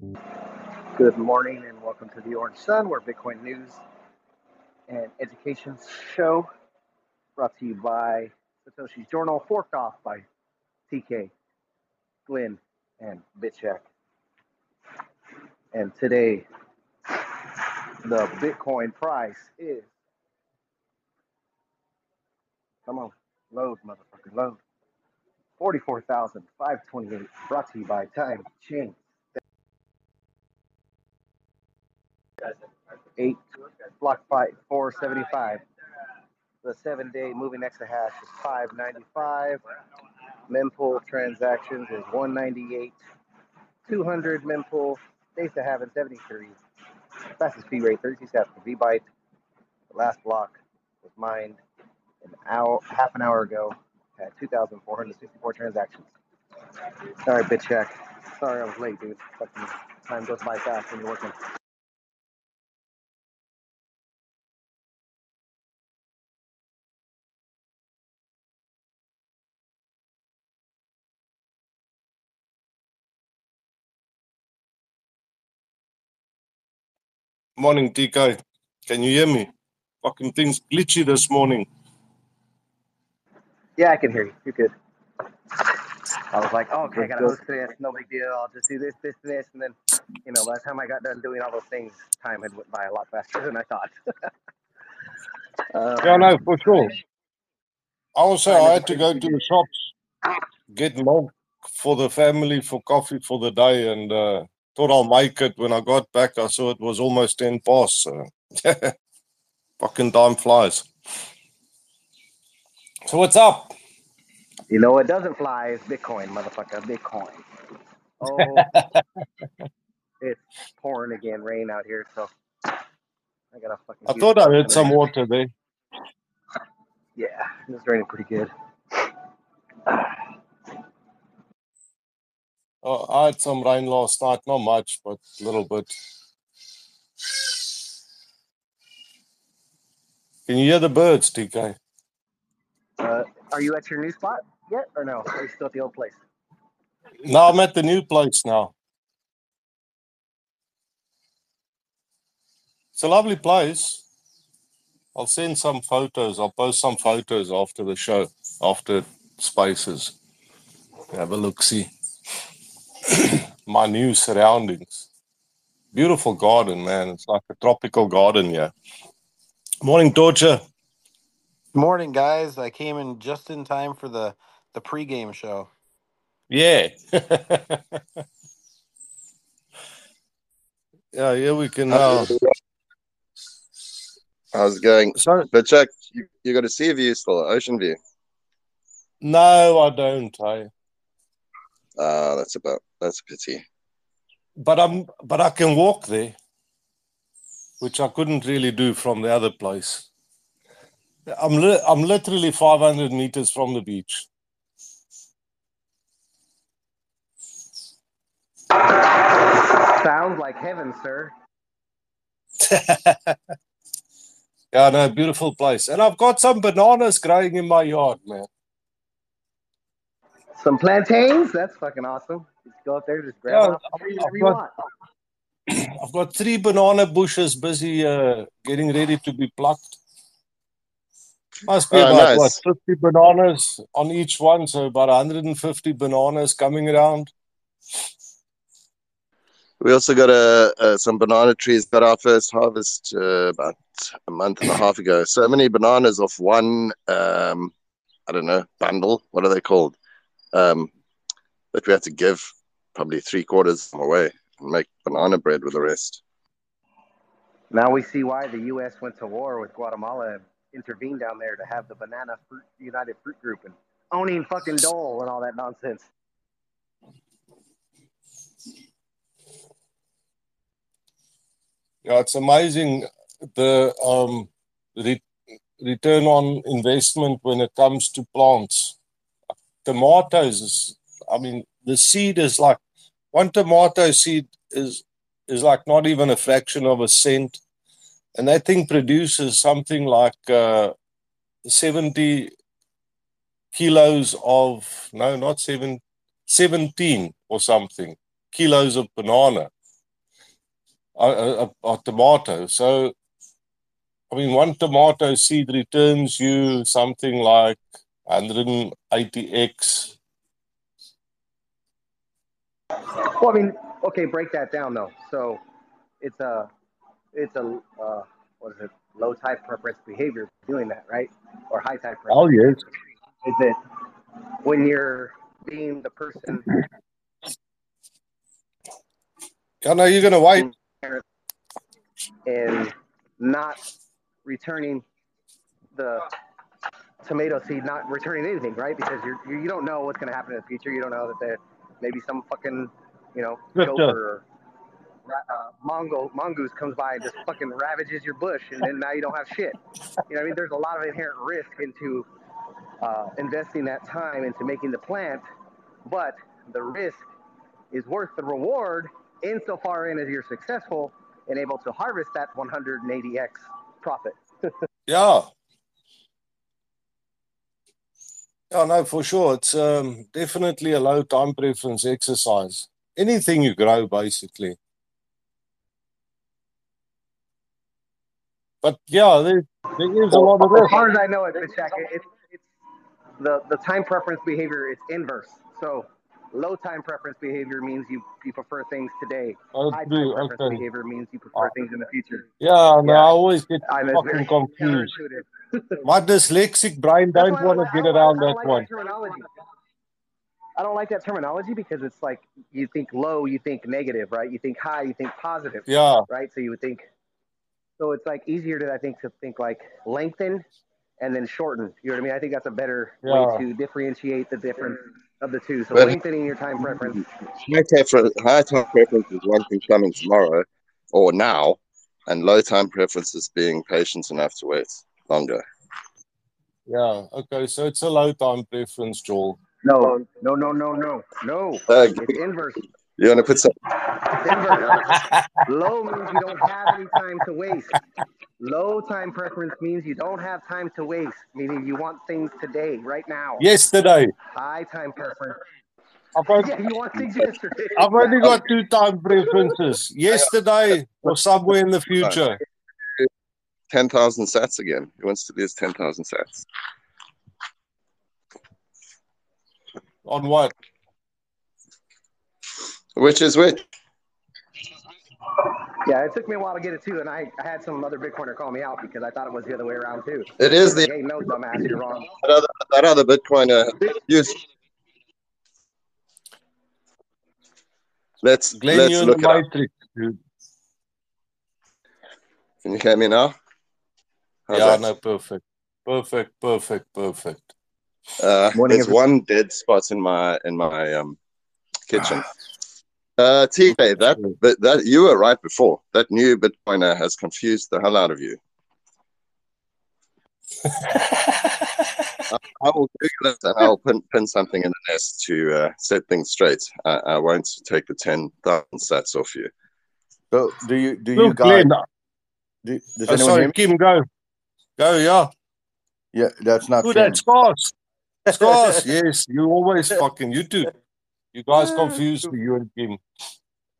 Good morning and welcome to the Orange Sun, where Bitcoin news and education show brought to you by Satoshi's Journal, forked off by TK, Glenn, and BitShack. And today, the Bitcoin price is, come on, load, motherfucker, load, 44,528, brought to you by Time Chain. Eight block fight four seventy five. The seven day moving next to hash is five ninety five. Mempool transactions is one ninety eight. Two hundred mempool days to have in seventy three. Fastest fee rate thirty six seconds. V byte. The last block was mined an hour half an hour ago at two thousand four hundred sixty four transactions. Sorry, BitShack. Sorry I was late, dude. Fucking time goes by fast when you're working. Morning, TK. Can you hear me? Fucking things glitchy this morning. Yeah, I can hear you. You're good. I was like, oh, okay, I gotta good. host this, no big deal. I'll just do this, this, and this, and then, you know, by the time I got done doing all those things, time had went by a lot faster than I thought. Yeah, um, no, for sure. Also, I had to go to the shops, get milk for the family for coffee for the day, and uh, thought I'll make it. When I got back, I saw it was almost 10 past. So, fucking time flies. So, what's up? you know, it doesn't fly is Bitcoin, motherfucker. Bitcoin. Oh, it's pouring again, rain out here, so I got a fucking I thought I heard some water there. Yeah, it's raining pretty good. Oh, I had some rain last night, not much, but a little bit. Can you hear the birds, TK? Uh, are you at your new spot yet, or no? Are you still at the old place? No, I'm at the new place now. It's a lovely place. I'll send some photos. I'll post some photos after the show, after Spaces. Have a look, see my new surroundings. Beautiful garden, man. It's like a tropical garden here. Morning, Torture. Morning, guys. I came in just in time for the the pregame show. Yeah. yeah, here we can now. How's it going? Sorry. But check, you, you got a sea view still, ocean view. no, I don't. I, Ah, that's about that's a pity. but I'm, but I can walk there, which I couldn't really do from the other place. I'm, li- I'm literally 500 meters from the beach. Sounds like heaven, sir. Yeah, no, beautiful place. And I've got some bananas growing in my yard, man. Some plantains? That's fucking awesome. Just go up there, just grab Yeah, off the tree I've whatever you got want. I've got three banana bushes busy uh, getting ready to be plucked. Must be Oh, about what 50 bananas on each one, so about 150 bananas coming around. We also got a, uh some banana trees. Got our first harvest uh, about a month and a half ago. So many bananas off one, um, I don't know, bundle. What are they called? Um, that we had to give probably three quarters away and make banana bread with the rest. Now we see why the U.S. went to war with Guatemala and intervened down there to have the Banana Fruit United Fruit Group and owning fucking Dole and all that nonsense. Yeah, it's amazing the um, re- return on investment when it comes to plants. Tomatoes is, I mean, the seed is like one tomato seed is is like not even a fraction of a cent, and that thing produces something like uh, seventy kilos of no, not seven, 17 or something kilos of banana. a, a tomato. So, I mean, one tomato seed returns you something like 180x. Well, I mean, okay, break that down though. So it's a, it's a, uh, what is it? Low type preference behavior doing that, right? Or high type preference. Oh, yes. Is it when you're being the person Yeah, no, you're going to wipe. and not returning the tomato seed, not returning anything, right? Because you're, you you don't know what's going to happen in the future. You don't know that there maybe some fucking you know gopher or uh, mongo mongoose comes by and just fucking ravages your bush, and then now you don't have shit. You know, what I mean, there's a lot of inherent risk into uh, investing that time into making the plant, but the risk is worth the reward insofar in as you're successful and able to harvest that 180x profit. Yeah. Yeah, no, for sure. It's um, definitely a low time preference exercise. Anything you grow, basically. But yeah, there, there is a lot of As risk. far as I know, it, it's, it's, it's the, the time preference behavior. is inverse. So low time preference behavior means you, you prefer things today. Oh, High time preference okay. behavior means you prefer uh, things in the future. Yeah, no, Yeah. I always get I'm fucking confused. My dyslexic brain don't want to get I around that like one. I don't like that terminology because it's like you think low, you think negative, right? You think high, you think positive, Yeah, right? So you would think. So it's like easier to I think to think like lengthen and then shorten. You know what I mean? I think that's a better Yeah. way to differentiate the difference of the two. So But- lengthening your time preference. High, prefer- high time preference is one thing coming tomorrow or now, and low time preference is being patient enough to wait longer. yeah. Okay, so it's a low time preference, Joel. No, no, no, no, no, no. Uh, It's inverse. You want to put some? It's. Low means you don't have any time to waste. Low time preference means you don't have time to waste, meaning you want things today, right now. Yesterday. High time preference. I've only, Yeah, you want things yesterday. I've only got two time preferences. Yesterday or somewhere in the future. 10,000 sats again. He wants to do lose 10,000 sats. On what? Which is which? Yeah, it took me a while to get it too, and I, I had some other Bitcoiner call me out because I thought it was the other way around too. It is the hey, no, dumbass, you're wrong. that other, that other Bitcoiner use. Let's Glenn, let's you're look the it up. dude. Can you hear me now? How's Yeah, that? no, perfect. Perfect, perfect, perfect. Uh, Morning, there's everyone. one dead spot in my in my um, kitchen. Uh, TK, that but that you were right before. That new Bitcoiner has confused the hell out of you. I will Google it and I'll pin, pin something in the nest to uh, set things straight. I, I won't take the ten thousand stats off you. So do you do you Look, guys? Glenn. Do, does Oh, anyone sorry. Kim, go. Go, yeah. Yeah, that's not Who Kim. that? Scars. Scars, yes. You always fucking, you two. You guys confused me, you and Kim.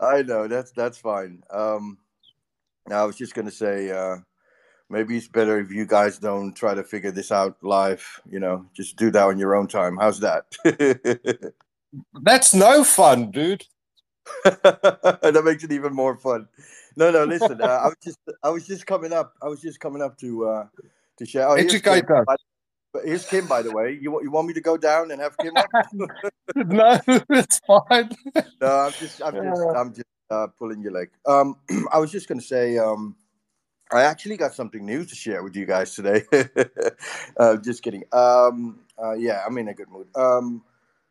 I know that's that's fine. Um, I was just gonna say, uh, maybe it's better if you guys don't try to figure this out live. You know, just do that on your own time. How's that? That's no fun, dude. that makes it even more fun. No, no, listen. Uh, I was just, I was just coming up. I was just coming up to, uh, to share. Oh, here's Kim, Educate us. But here's Kim, by the way. You, want- you want me to go down and have Kim? No, it's fine. No, I'm just, I'm just, I'm just uh, pulling your leg. Um, I was just going to say, um, I actually got something new to share with you guys today. uh, just kidding. Um, uh, yeah, I'm in a good mood. Um,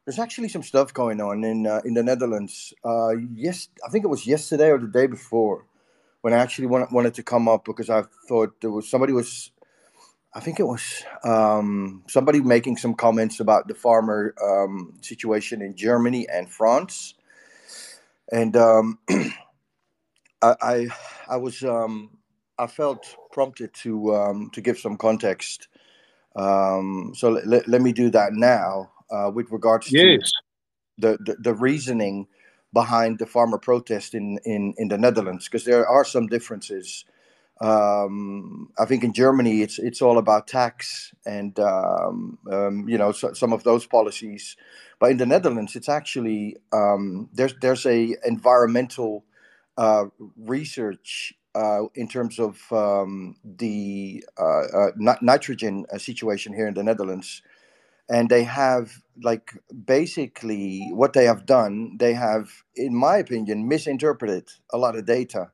there's actually some stuff going on in uh, in the Netherlands. Uh, yes, I think it was yesterday or the day before when I actually wanted, wanted to come up because I thought there was somebody was. I think it was um, somebody making some comments about the farmer um, situation in Germany and France and um, I, I I was um, I felt prompted to um, to give some context. Um, so let, let, me do that now uh, with regards to the, the, the reasoning behind the farmer protest in in in the Netherlands because there are some differences. Um, I think in Germany it's it's all about tax and um, um, you know so, some of those policies, but in the Netherlands it's actually um, there's there's a environmental uh, research uh, in terms of um, the uh, uh, nitrogen uh, situation here in the Netherlands. And they have, like, basically what they have done, they have, in my opinion, misinterpreted a lot of data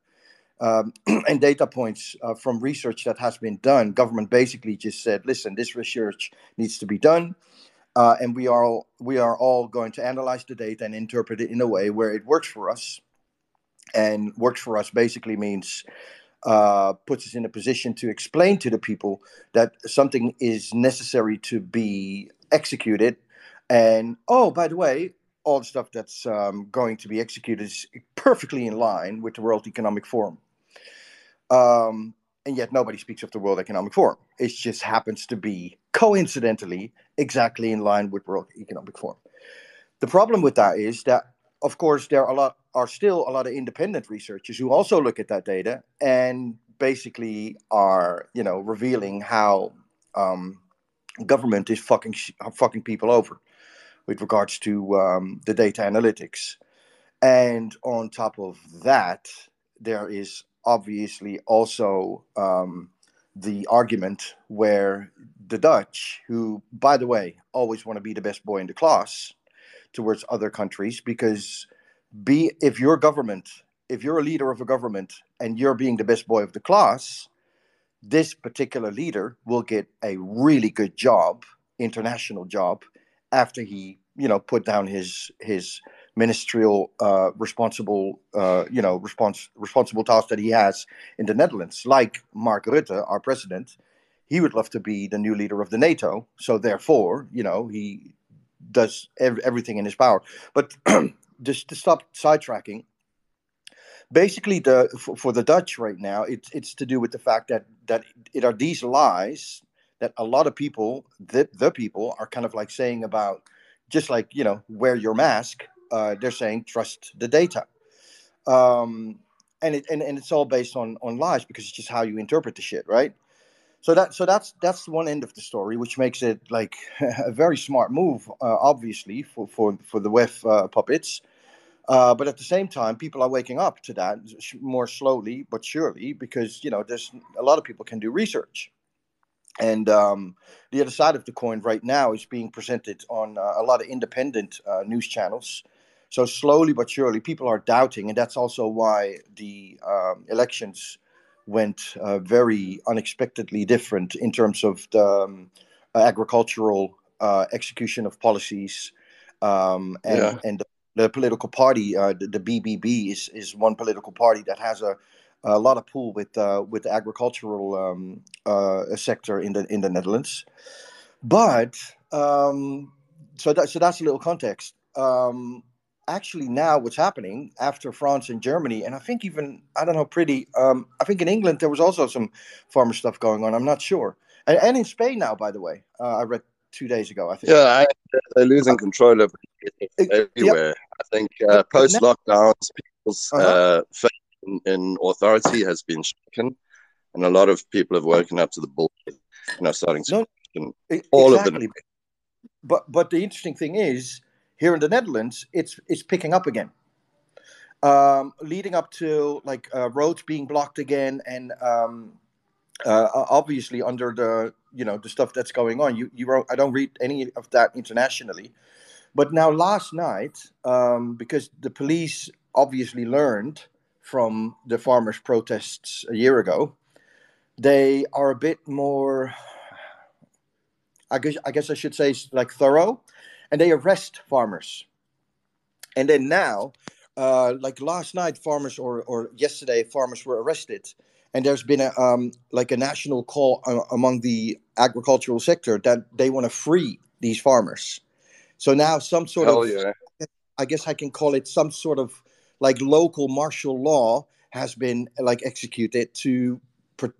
um, and data points uh, from research that has been done. Government basically just said, listen, this research needs to be done. Uh, and we are all, we are all going to analyze the data and interpret it in a way where it works for us and works for us basically means uh, puts us in a position to explain to the people that something is necessary to be executed. And oh, by the way, all the stuff that's um, going to be executed is perfectly in line with the World Economic Forum. Um, and yet nobody speaks of the World Economic Forum. It just happens to be coincidentally exactly in line with World Economic Forum. The problem with that is that, of course, there are a lot are still a lot of independent researchers who also look at that data and basically are you know revealing how um, government is fucking fucking people over with regards to um, the data analytics. And on top of that, there is obviously also um, the argument where the Dutch, who, by the way, always want to be the best boy in the class towards other countries because be if your government if you're a leader of a government and you're being the best boy of the class this particular leader will get a really good job international job after he you know put down his his ministerial uh, responsible uh, you know response responsible task that he has in the Netherlands like Mark Rutte our president he would love to be the new leader of the NATO so therefore you know he does ev- everything in his power but just to stop sidetracking, basically the for, for, the Dutch right now, it's it's to do with the fact that that it are these lies that a lot of people, the the people, are kind of like saying about just like you know wear your mask. Uh, they're saying trust the data, um, and it and, and it's all based on on lies because it's just how you interpret the shit, right? So that so that's that's one end of the story, which makes it like a very smart move, uh, obviously for for for the WEF uh, puppets. Uh, but at the same time, people are waking up to that more slowly but surely because you know there's a lot of people can do research, and um, the other side of the coin right now is being presented on uh, a lot of independent uh, news channels. So slowly but surely, people are doubting, and that's also why the um, elections went uh, very unexpectedly different in terms of the um, agricultural uh, execution of policies um, and, yeah. and the, the, political party, uh, the, the, BBB, is, is one political party that has a, a lot of pull with uh, with the agricultural um, uh, sector in the in the Netherlands. But um, so that so that's a little context. Um, actually now what's happening after France and Germany, and I think even I don't know, pretty. Um, I think in England there was also some farmer stuff going on. I'm not sure, and, and in Spain now, by the way, uh, I read two days ago. I think. Yeah, I, they're losing control of everywhere. Yep. I think uh, post lockdowns, people's uh-huh. uh, faith in, in, authority has been shaken, and a lot of people have woken up to the bullshit. You know, starting to no, all exactly. of them. But but the interesting thing is here in the Netherlands, it's it's picking up again. Um, leading up to like uh, roads being blocked again, and um, uh, obviously under the you know the stuff that's going on. You you wrote, I don't read any of that internationally, but now last night um, because the police obviously learned from the farmers' protests a year ago, they are a bit more. I guess I guess I should say like thorough and they arrest farmers. And then now, uh, like last night, farmers or or yesterday, farmers were arrested, and there's been a um, like a national call uh, among the agricultural sector that they want to free these farmers. So now some sort Hell of, yeah. I guess I can call it some sort of like local martial law has been like executed to pr-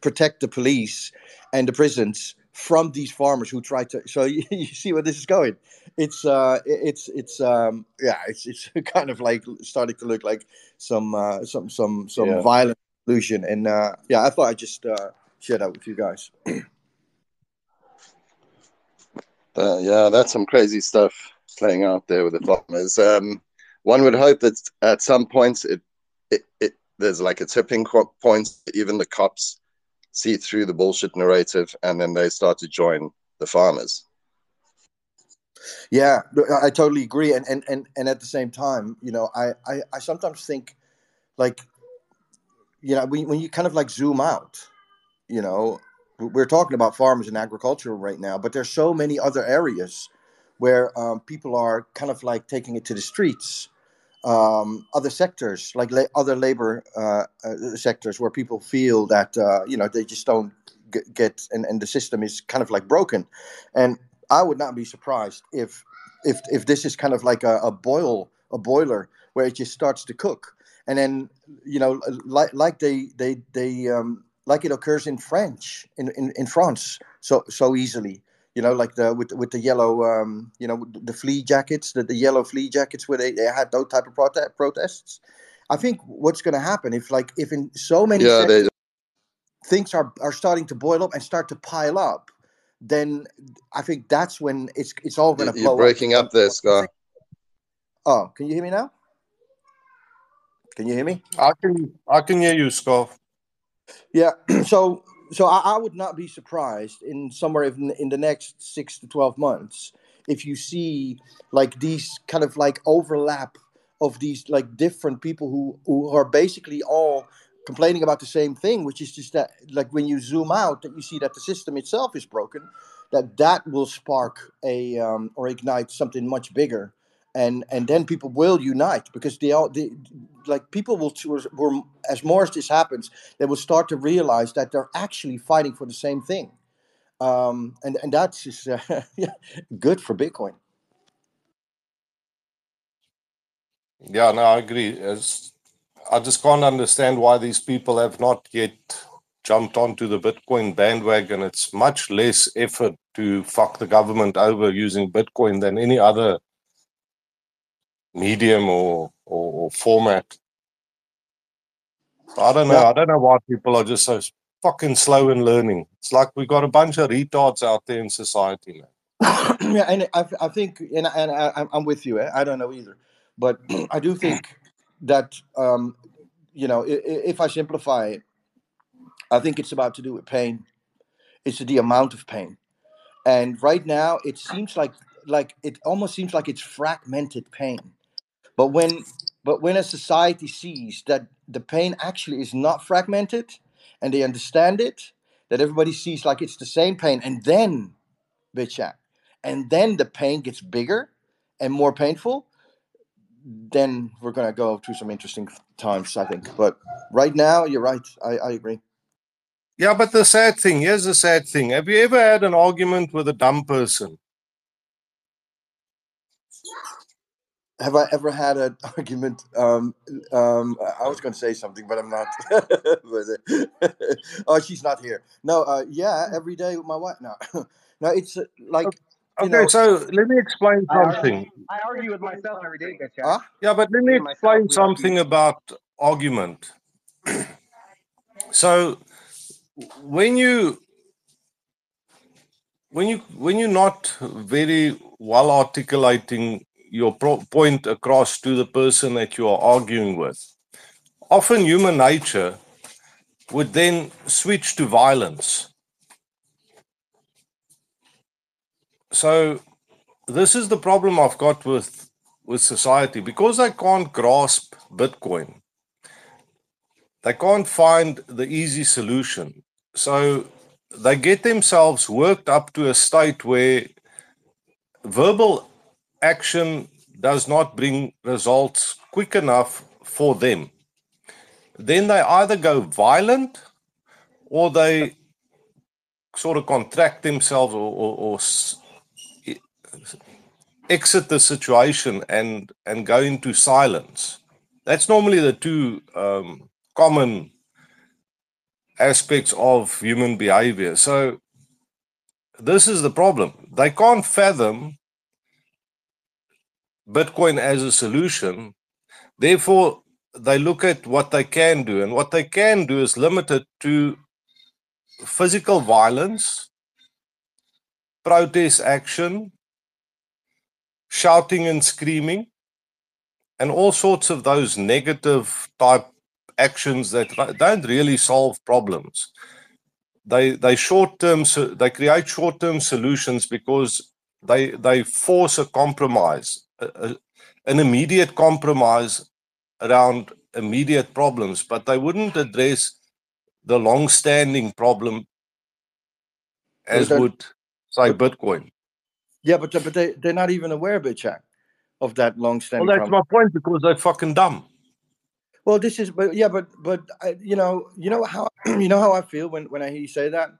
protect the police and the prisons from these farmers who try to. So you, you see where this is going. it's uh, it's it's um, yeah, it's it's kind of like starting to look like some uh, some some some Yeah. violent illusion. And uh, yeah, I thought I'd just uh, share that with you guys. Uh, yeah, that's some crazy stuff playing out there with the farmers. Um, one would hope that at some points it, it, it there's like a tipping point. Even the cops see through the bullshit narrative, and then they start to join the farmers. Yeah, I totally agree. And and and, and at the same time, you know, I, I, I sometimes think like you know, when, you kind of like zoom out, you know, we- we're talking about farmers and agriculture right now, but there's so many other areas where um, people are kind of like taking it to the streets. Um, other sectors, like la- other labor uh, uh, sectors, where people feel that uh, you know they just don't get, get and, and the system is kind of like broken, and I would not be surprised if if if this is kind of like a, a boil a boiler where it just starts to cook, and then you know like like they they they um, like it occurs in French in, in, in France so so easily. You know, like the with with the yellow, um, you know, the flea jackets, the, the yellow flea jackets, where they, they had those type of prote- protests. I think what's going to happen if, like, if in so many Yeah, sectors they things are are starting to boil up and start to pile up, then I think that's when it's it's all going to blow you're breaking up there, And- Scar. Oh, can you hear me now? Can you hear me? I can I can hear you, Scott. Yeah. So so I, I would not be surprised in somewhere in, in the next six to twelve months if you see like these kind of like overlap of these like different people who who are basically all complaining about the same thing, which is just that like when you zoom out that you see that the system itself is broken, that that will spark a um, or ignite something much bigger. And, and then people will unite because they all they, like people will, will as more as this happens they will start to realize that they're actually fighting for the same thing. Um, and, and that's just uh, good for Bitcoin. Yeah, no, I agree. As I just can't understand why these people have not yet jumped onto the Bitcoin bandwagon. It's much less effort to fuck the government over using Bitcoin than any other medium or, or, or format. I don't know. Yeah. I don't know why people are just so fucking slow in learning. It's like we got a bunch of retards out there in society, man. yeah, and I, I think, and, and I, I'm- I'm with you. eh, I don't know either, but I do think that um, you know, i- i- if I simplify it, I think it's about to do with pain. It's the amount of pain, and right now it seems like like it almost seems like it's fragmented pain. But when but when a society sees that the pain actually is not fragmented, and they understand it, that everybody sees like it's the same pain, and then bitch chat, and then the pain gets bigger and more painful, then we're gonna go through some interesting times, I think. But right now, you're right. I, I agree. Yeah, but the sad thing, here's the sad thing. Have you ever had an argument with a dumb person? Have I ever had an argument? Um, um, I was going to say something, but I'm not. But, uh, oh, she's not here. No, uh, yeah, every day with my wife. No, no, it's uh, like You Okay, know- so let me explain I argue- something. I argue with myself every day, bitch. Huh? Yeah, but let me Me myself, explain argue. something about argument. so when you when you when you're not very well articulating your point across to the person that you are arguing with, often human nature would then switch to violence. So this is the problem I've got with with society because they can't grasp Bitcoin. They can't find the easy solution. So they get themselves worked up to a state where verbal action does not bring results quick enough for them. Then they either go violent or they sort of contract themselves or, or, or exit the situation and and go into silence. That's normally the two um, common aspects of human behavior. So this is the problem. They can't fathom Bitcoin as a solution. Therefore, they look at what they can do, and what they can do is limited to physical violence, protest action, shouting and screaming, and all sorts of those negative type actions that don't really solve problems. They they short term they create short term solutions because they they force a compromise, a, an immediate compromise around immediate problems, but they wouldn't address the long-standing problem as would say Bitcoin. Yeah, but but they they're not even aware, BitShack, of that long-standing Well, that's problem. my point because they're fucking dumb. Well, this is, but yeah, but but I, you know, you know how you know how I feel when when I hear you say that.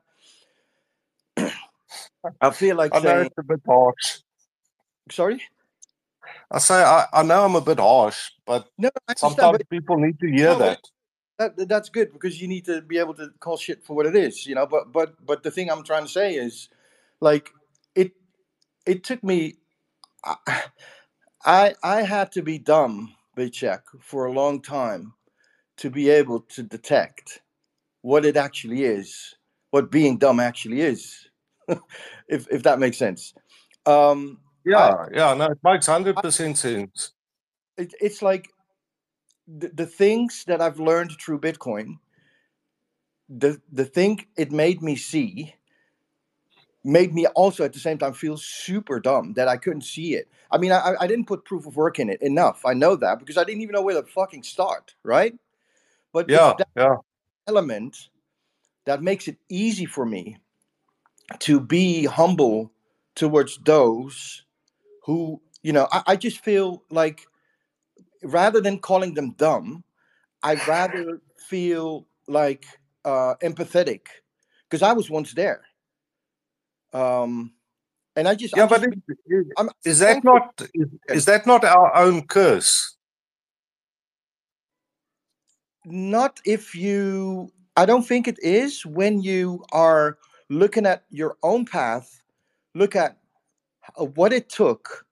I feel like I know saying, it's a bit harsh. sorry. I say I, I know I'm a bit harsh, but No, sometimes but people need to hear No, that. that, that's good because you need to be able to call shit for what it is, you know. But but but the thing I'm trying to say is, like, it it took me. I I, I had to be dumb, BitShack, for a long time to be able to detect what it actually is, what being dumb actually is, if if that makes sense. Um, Yeah, yeah, no, it makes hundred percent sense. it, it's like the, the things that I've learned through Bitcoin, the the thing it made me see made me also at the same time feel super dumb that I couldn't see it. I mean, I, I didn't put proof of work in it enough. I know that because I didn't even know where to fucking start, right? But Yeah, that yeah. element that makes it easy for me to be humble towards those who, you know, I, I just feel like rather than calling them dumb, I'd rather feel like uh, empathetic because I was once there. Um, and I just, Yeah, but just- it- I'm is that not is, is that not our own curse? not if you i don't think it is when you are looking at your own path look at what it took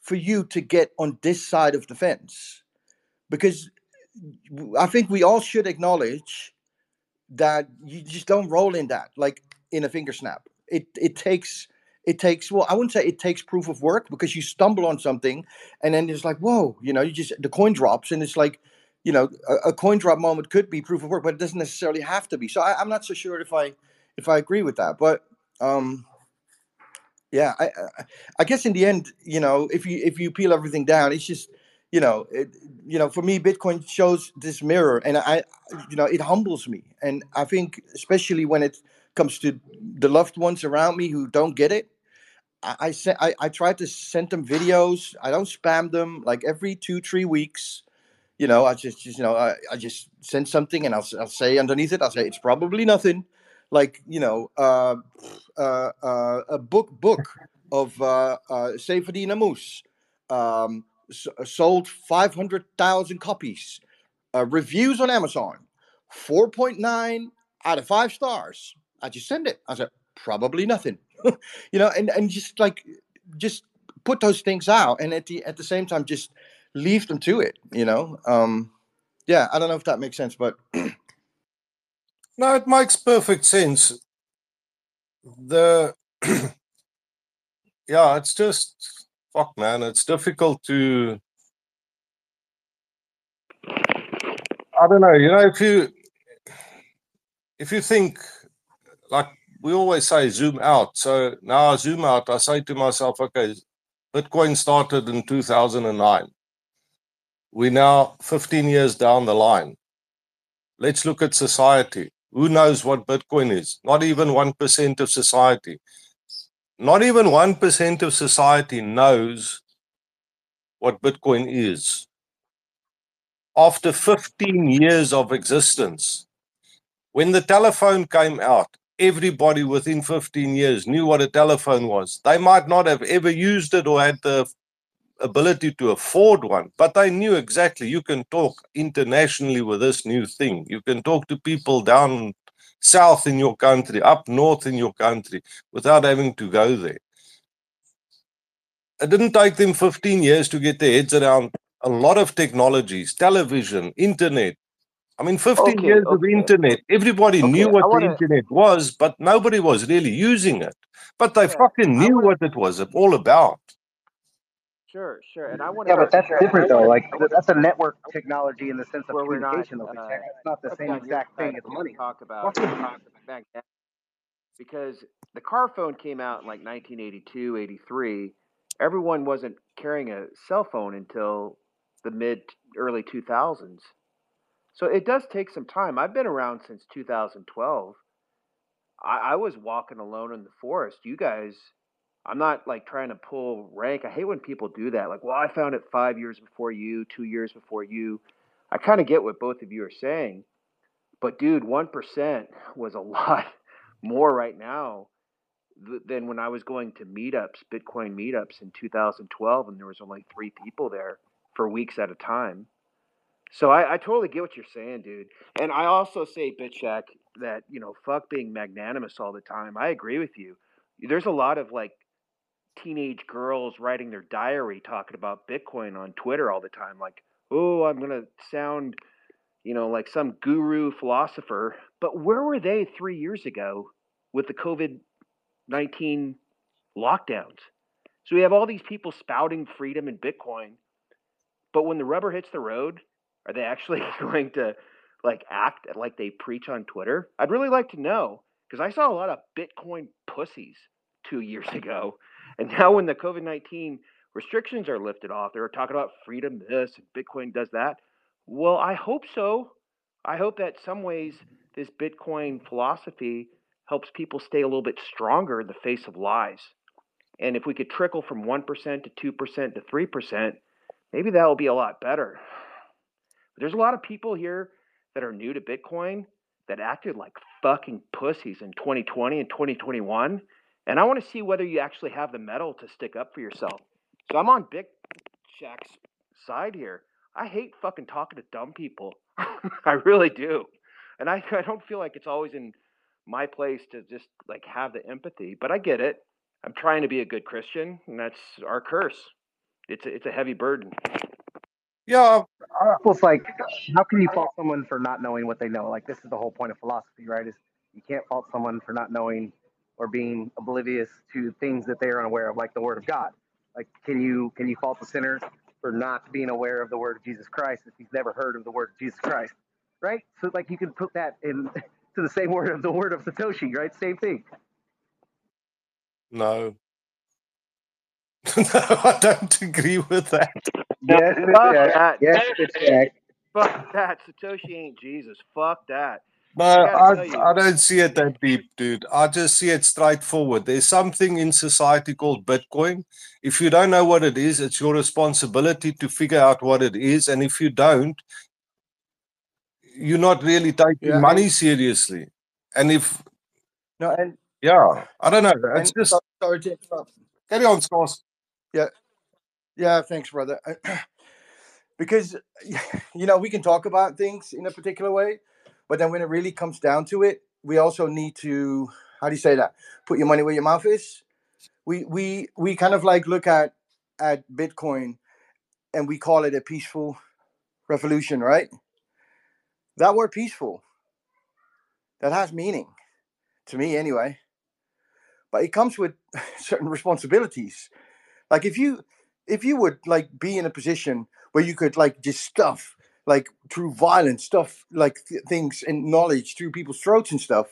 for you to get on this side of the fence. Because I think we all should acknowledge that you just don't roll in that like in a finger snap. It it takes it takes well i wouldn't say it takes proof of work because you stumble on something and then it's like whoa you know you just the coin drops and it's like you know a, a coin drop moment could be proof of work but it doesn't necessarily have to be. So I, i'm not so sure if i if i agree with that but um yeah I, I guess in the end you know if you if you peel everything down it's just you know it, you know for me bitcoin shows this mirror and i you know it humbles me. And i think especially when it comes to the loved ones around me who don't get it i i, se- I, I try to send them videos. I don't spam them like every two three weeks. You know, I just, just you know, I, I just send something and I'll, I'll say underneath it, I'll say it's probably nothing, like you know, uh, uh, uh, a book book of uh, uh, Saifedean Ammous, um, s- sold five hundred thousand copies, uh, reviews on Amazon, four point nine out of five stars. I just send it. I said probably nothing, you know, and and just like just put those things out, and at the at the same time just leave them to it you know um yeah i don't know if that makes sense but No, it makes perfect sense. The yeah, it's just fuck, man. It's difficult to. I don't know. You know, if you if you think like we always say, zoom out. So now I zoom out. I say to myself, okay, Bitcoin started in two thousand and nine. We're now fifteen years down the line. Let's look at society. Who knows what Bitcoin is? Not even 1% of society. Not even 1% of society knows what Bitcoin is. After 15 years of existence, when the telephone came out, everybody within 15 years knew what a telephone was. They might not have ever used it or had the ability to afford one, but I knew exactly you can talk internationally with this new thing. You can talk to people down south in your country, up north in your country, without having to go there. it didn't take them 15 years to get their heads around a lot of technologies, television, internet. I mean, 15 Okay, years of internet. Everybody Okay, knew what wanna- the internet was, but nobody was really using it. But they Yeah, fucking knew wanna- what it was all about. Sure, sure. And I want to. Yeah, but that's different though. Like that's a network technology in the sense of Where we're not, communication, though. uh. That's not the same exact thing as money. Talk about back because the car phone came out in like 1982, 83. Everyone wasn't carrying a cell phone until the mid early 2000s. So it does take some time. I've been around since 2012. I, I was walking alone in the forest. You guys, I'm not like trying to pull rank. I hate when people do that. Like, well, I found it five years before you, two years before you. I kind of get what both of you are saying. But dude, 1% was a lot more right now than when I was going to meetups, Bitcoin meetups in 2012, and there was only three people there for weeks at a time. So I, I totally get what you're saying, dude. And I also say, BitShack, that, you know, fuck being magnanimous all the time. I agree with you. There's a lot of like teenage girls writing their diary talking about Bitcoin on Twitter all the time. Like, oh, I'm going to sound, you know, like some guru philosopher. But where were they three years ago with the COVID 19 lockdowns? So we have all these people spouting freedom and Bitcoin. But when the rubber hits the road, are they actually going to like act like they preach on Twitter? I'd really like to know because I saw a lot of Bitcoin pussies two years ago. And now when the COVID 19 restrictions are lifted off, they're talking about freedom this and Bitcoin does that. Well, I hope so. I hope that some ways this Bitcoin philosophy helps people stay a little bit stronger in the face of lies. And if we could trickle from 1% to 2% to 3%, maybe that will be a lot better. But there's a lot of people here that are new to Bitcoin that acted like fucking pussies in 2020 and 2021. And I want to see whether you actually have the metal to stick up for yourself. So I'm on Big Shack's side here. I hate fucking talking to dumb people. I really do. And I, I don't feel like it's always in my place to just like have the empathy, but I get it. I'm trying to be a good Christian, and that's our curse. It's a, it's a heavy burden. Yeah, it's like, how can you fault someone for not knowing what they know? Like, this is the whole point of philosophy, right? Is you can't fault someone for not knowing or being oblivious to things that they are unaware of, like the Word of God. Like, can you can you fault the sinner for not being aware of the Word of Jesus Christ if he's never heard of the Word of Jesus Christ, right? So, like, you can put that in to the same word of the Word of Satoshi, right? Same thing. no. no, I don't agree with that. Yes, Fuck it's that. Yes, it's Jack. Fuck that. Satoshi ain't Jesus. Fuck that. No, I I. I don't see it that deep, dude. I just see it straightforward. There's something in society called Bitcoin. If you don't know what it is, it's your responsibility to figure out what it is. And if you don't, you're not really taking Yeah, money and- seriously. And if, No, and, yeah, I don't know. It's just sorry to interrupt. carry on, Scars. Yeah, thanks, brother. because you know we can talk about things in a particular way, but then when it really comes down to it, we also need to how do you say that? Put your money where your mouth is. We we we kind of like look at at Bitcoin and we call it a peaceful revolution, right? That word peaceful that has meaning to me anyway. But it comes with certain responsibilities. Like if you if you would like be in a position where you could like just stuff like through violence stuff like th- things and knowledge through people's throats and stuff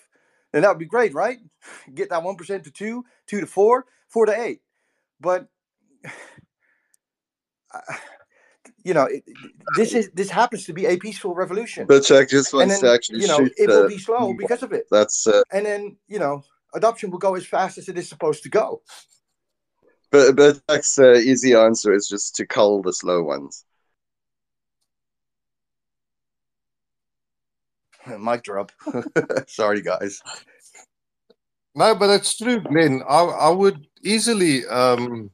then that would be great right? Get that 1% to 2 2 to 4 4 to 8 but uh, you know it, this is this happens to be a peaceful revolution. But Jack just wants then to actually you know shoot it will be slow because of it. That's uh, and then you know adoption will go as fast as it is supposed to go. But but Jack's uh, easy answer is just to cull the slow ones. mic drop sorry guys No, but it's true, Glenn. I, I would easily, um,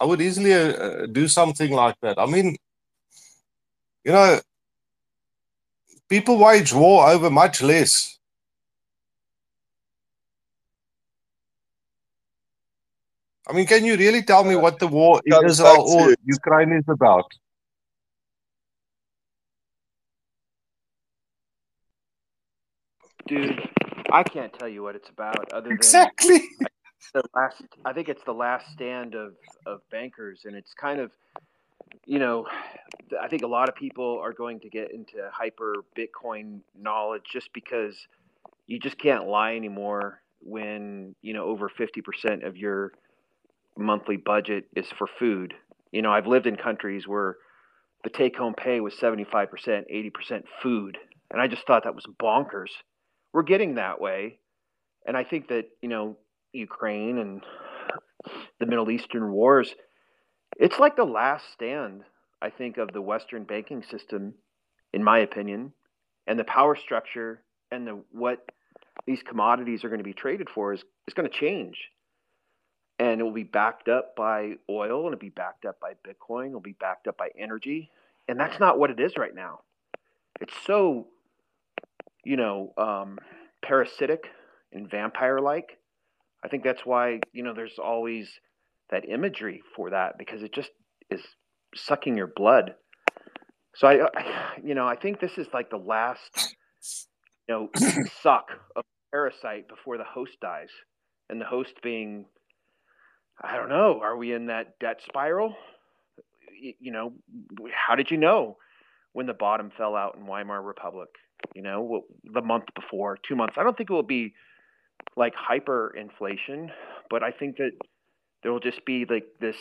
I would easily uh, uh, do something like that. I mean, you know, people wage war over much less. I mean, can you really tell me what the war in Israel or Ukraine is about? Dude, I can't tell you what it's about other than Exactly. the last I think it's the last stand of of bankers and it's kind of you know I think a lot of people are going to get into hyper bitcoin knowledge just because you just can't lie anymore when you know over 50% of your monthly budget is for food you know I've lived in countries where the take home pay was 75% 80% food and I just thought that was bonkers we're getting that way and I think that you know Ukraine and the Middle Eastern wars, it's like the last stand, I think, of the Western banking system, in my opinion, and the power structure and the what these commodities are going to be traded for is, is going to change. And it will be backed up by oil and it'll be backed up by Bitcoin, it'll be backed up by energy. And that's not what it is right now. It's so, you know, um, parasitic and vampire like. I think that's why, you know, there's always that imagery for that because it just is sucking your blood. So I, I you know, I think this is like the last, you know, suck of parasite before the host dies. And the host being, I don't know, are we in that debt spiral? You, you know, how did you know when the bottom fell out in Weimar Republic? You know, the month before, two months. I don't think it will be like hyperinflation, but I think that there will just be like this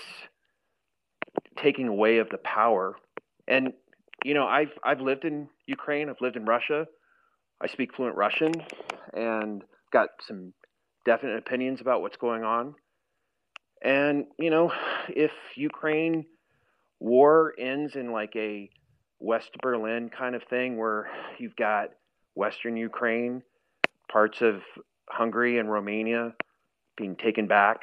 taking away of the power. And you know, I've I've lived in Ukraine, I've lived in Russia. I speak fluent Russian and got some definite opinions about what's going on. And you know, if Ukraine war ends in like a West Berlin kind of thing where you've got Western Ukraine, parts of Hungary and Romania being taken back,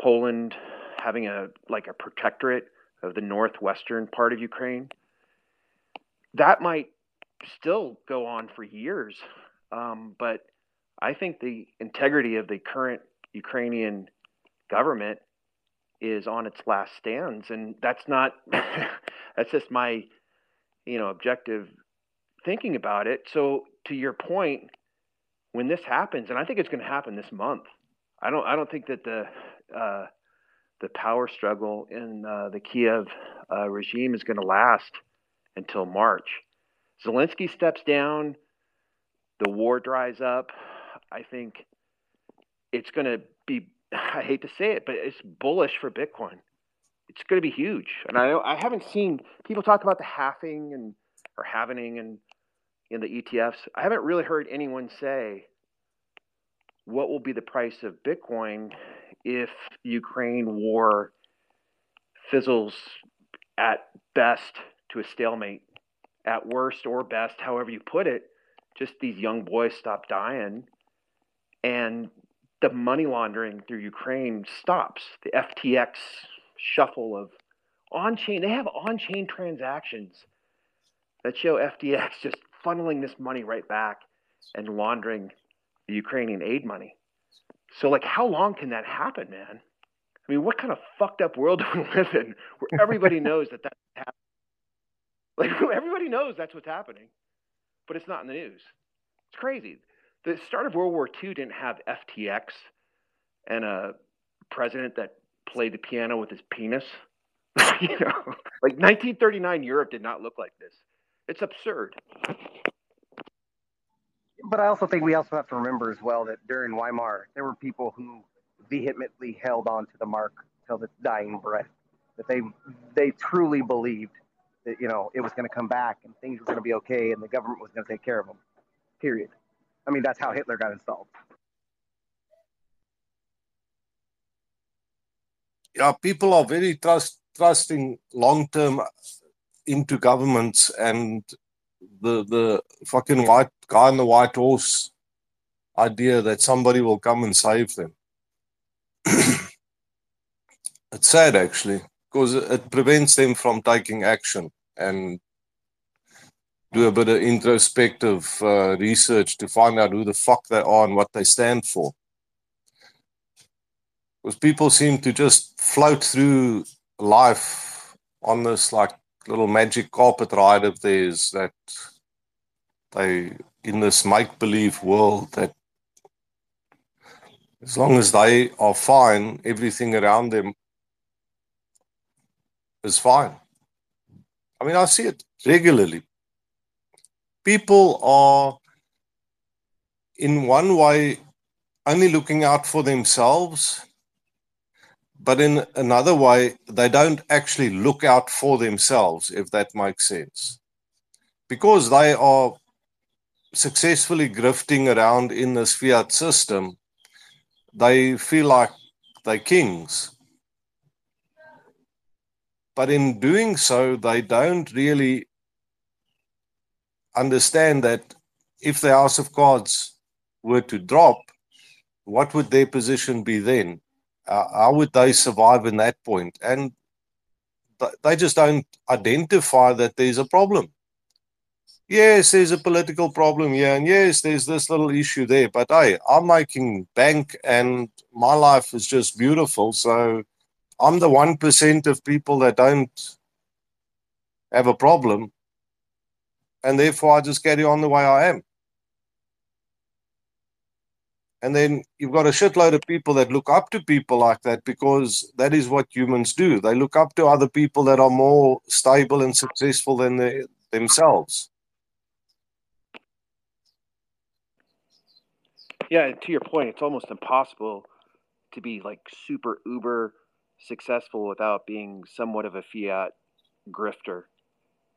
Poland having a like a protectorate of the northwestern part of Ukraine. That might still go on for years, um, but I think the integrity of the current Ukrainian government is on its last stands, and that's not that's just my you know objective thinking about it. So to your point, when this happens, and I think it's going to happen this month. I don't. I don't think that the uh, the power struggle in uh, the Kiev uh, regime is going to last until March. Zelensky steps down. The war dries up. I think it's going to be. I hate to say it, but it's bullish for Bitcoin. It's going to be huge, and I I haven't seen people talk about the halving and or halvening and in the ETFs. I haven't really heard anyone say what will be the price of Bitcoin if Ukraine war fizzles at best to a stalemate, at worst or best, however you put it, just these young boys stop dying and the money laundering through Ukraine stops. The FTX shuffle of on chain, they have on chain transactions that show FTX just funneling this money right back and laundering the Ukrainian aid money. So, like, how long can that happen, man? I mean, what kind of fucked up world do we live in where everybody knows that that's happening? Like, everybody knows that's what's happening, but it's not in the news. It's crazy. The start of World War II didn't have FTX and a president that played the piano with his penis. you know, like 1939 Europe did not look like this. It's absurd. But I also think we also have to remember as well that during Weimar, there were people who vehemently held on to the mark till the dying breath. That they they truly believed that you know it was going to come back and things were going to be okay and the government was going to take care of them. Period. I mean, that's how Hitler got installed. Yeah, people are very trust trusting long term into governments and the the fucking white guy on the white horse idea that somebody will come and save them. it's sad actually because it prevents them from taking action and do a bit of introspective uh, research to find out who the fuck they are and what they stand for. Because people seem to just float through life on this like little magic carpet ride of theirs that they in this make believe world that as long as they are fine, everything around them is fine. I mean, I see it regularly. People are, in one way, only looking out for themselves, but in another way, they don't actually look out for themselves, if that makes sense. Because they are successfully grifting around in this fiat system, they feel like they're kings. But in doing so, they don't really understand that if the House of Cards were to drop, what would their position be then? Uh, how would they survive in that point? And th- they just don't identify that there's a problem. Yes, there's a political problem here, and yes, there's this little issue there. But hey, I'm making bank, and my life is just beautiful. So I'm the one percent of people that don't have a problem, and therefore I just carry on the way I am. And then you've got a shitload of people that look up to people like that because that is what humans do. They look up to other people that are more stable and successful than they, themselves. Yeah, to your point, it's almost impossible to be like super uber successful without being somewhat of a fiat grifter.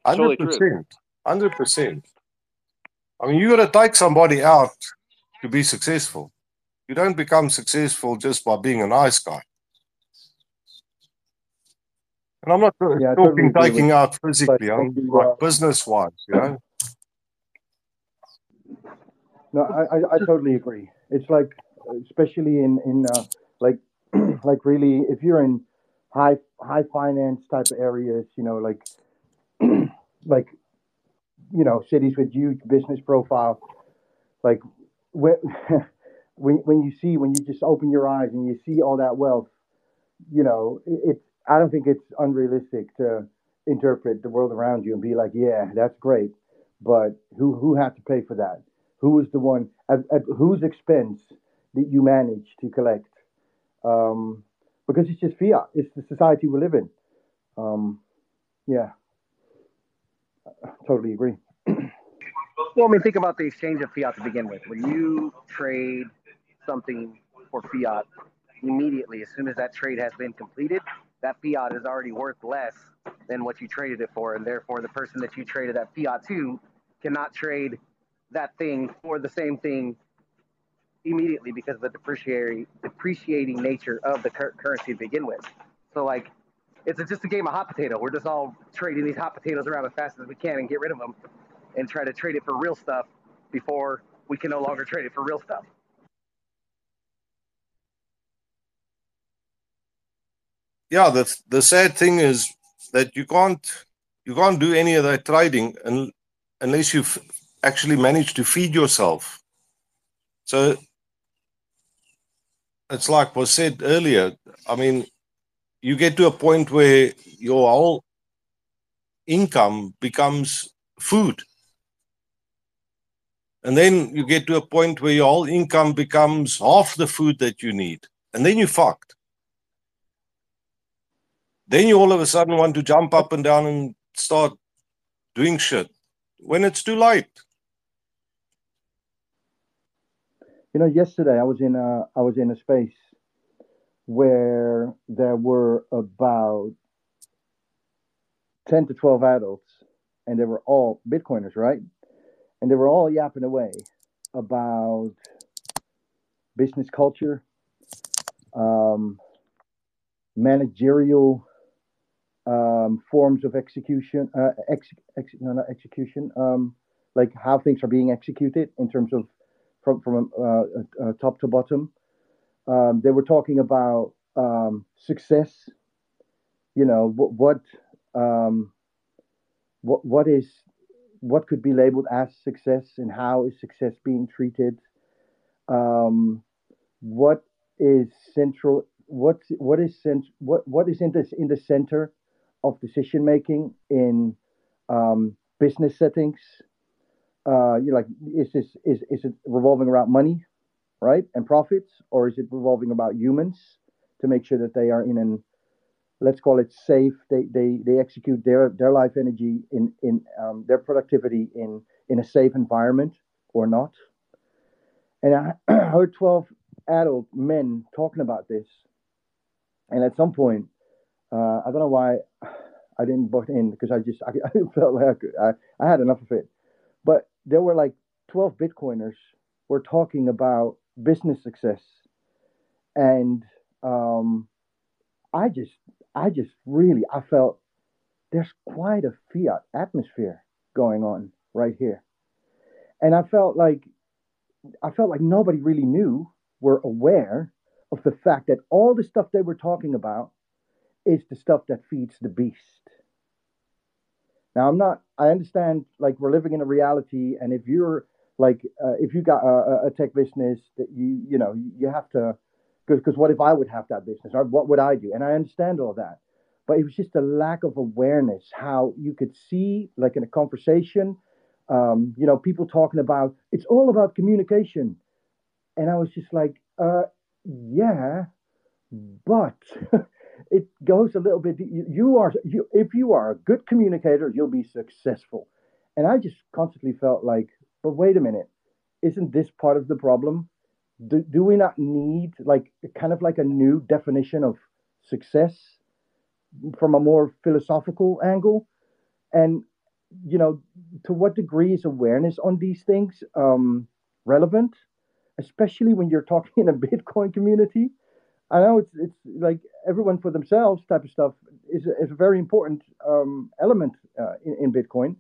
Hundred percent, hundred percent. I mean, you got to take somebody out to be successful. You don't become successful just by being a nice guy. And I'm not yeah, talking totally taking out physically. I'm like uh, business wise, you know. No, I, I, I totally agree. It's like, especially in in uh, like like really, if you're in high high finance type of areas, you know, like like you know cities with huge business profile, like when when when you see when you just open your eyes and you see all that wealth, you know, it's I don't think it's unrealistic to interpret the world around you and be like, yeah, that's great, but who who had to pay for that? Who was the one at, at whose expense did you manage to collect? Um, because it's just fiat. It's the society we live in. Um, yeah, I totally agree. well, I mean, think about the exchange of fiat to begin with. When you trade something for fiat, immediately, as soon as that trade has been completed, that fiat is already worth less than what you traded it for, and therefore the person that you traded that fiat to cannot trade that thing for the same thing immediately because of the depreciating depreciating nature of the cur- currency to begin with. So like it's just a game of hot potato. We're just all trading these hot potatoes around as fast as we can and get rid of them and try to trade it for real stuff before we can no longer trade it for real stuff. Yeah, the the sad thing is that you can't you can't do any of that trading unless you've actually managed to feed yourself. So it's like was said earlier. I mean, you get to a point where your whole income becomes food. And then you get to a point where your whole income becomes half the food that you need. And then you're fucked. Then you all of a sudden want to jump up and down and start doing shit when it's too late. You know, yesterday I was in a I was in a space where there were about ten to twelve adults, and they were all Bitcoiners, right? And they were all yapping away about business culture, um, managerial um, forms of execution, uh, ex, ex, no, not execution, um, like how things are being executed in terms of from from uh, uh, top to bottom. Um, they were talking about um, success. You know what what um, what what is what could be labeled as success and how is success being treated? Um, what is central what what is cent- what what is in this in the center of decision making in um, business settings? Uh, you like is this is is it revolving around money, right, and profits, or is it revolving about humans to make sure that they are in an let's call it safe. They they they execute their their life energy in in um, their productivity in in a safe environment or not. And I heard twelve adult men talking about this, and at some point, uh, I don't know why I didn't butt in because I just I, I felt like I, I had enough of it. But there were like twelve Bitcoiners were talking about business success, and um, I just I just really I felt there's quite a fiat atmosphere going on right here. And I felt like I felt like nobody really knew, were aware of the fact that all the stuff they were talking about is the stuff that feeds the beast. Now I'm not I understand like we're living in a reality and if you're like uh, if you got a, a tech business that you you know you have to because what if I would have that business? Or what would I do? And I understand all that. But it was just a lack of awareness how you could see, like in a conversation, um, you know, people talking about it's all about communication. And I was just like, uh, yeah, but it goes a little bit. You, are, you, if you are a good communicator, you'll be successful. And I just constantly felt like, but wait a minute, isn't this part of the problem? do, do we not need like kind of like a new definition of success from a more philosophical angle and you know to what degree is awareness on these things um, relevant especially when you're talking in a bitcoin community i know it's it's like everyone for themselves type of stuff is is a very important um, element uh, in, in bitcoin.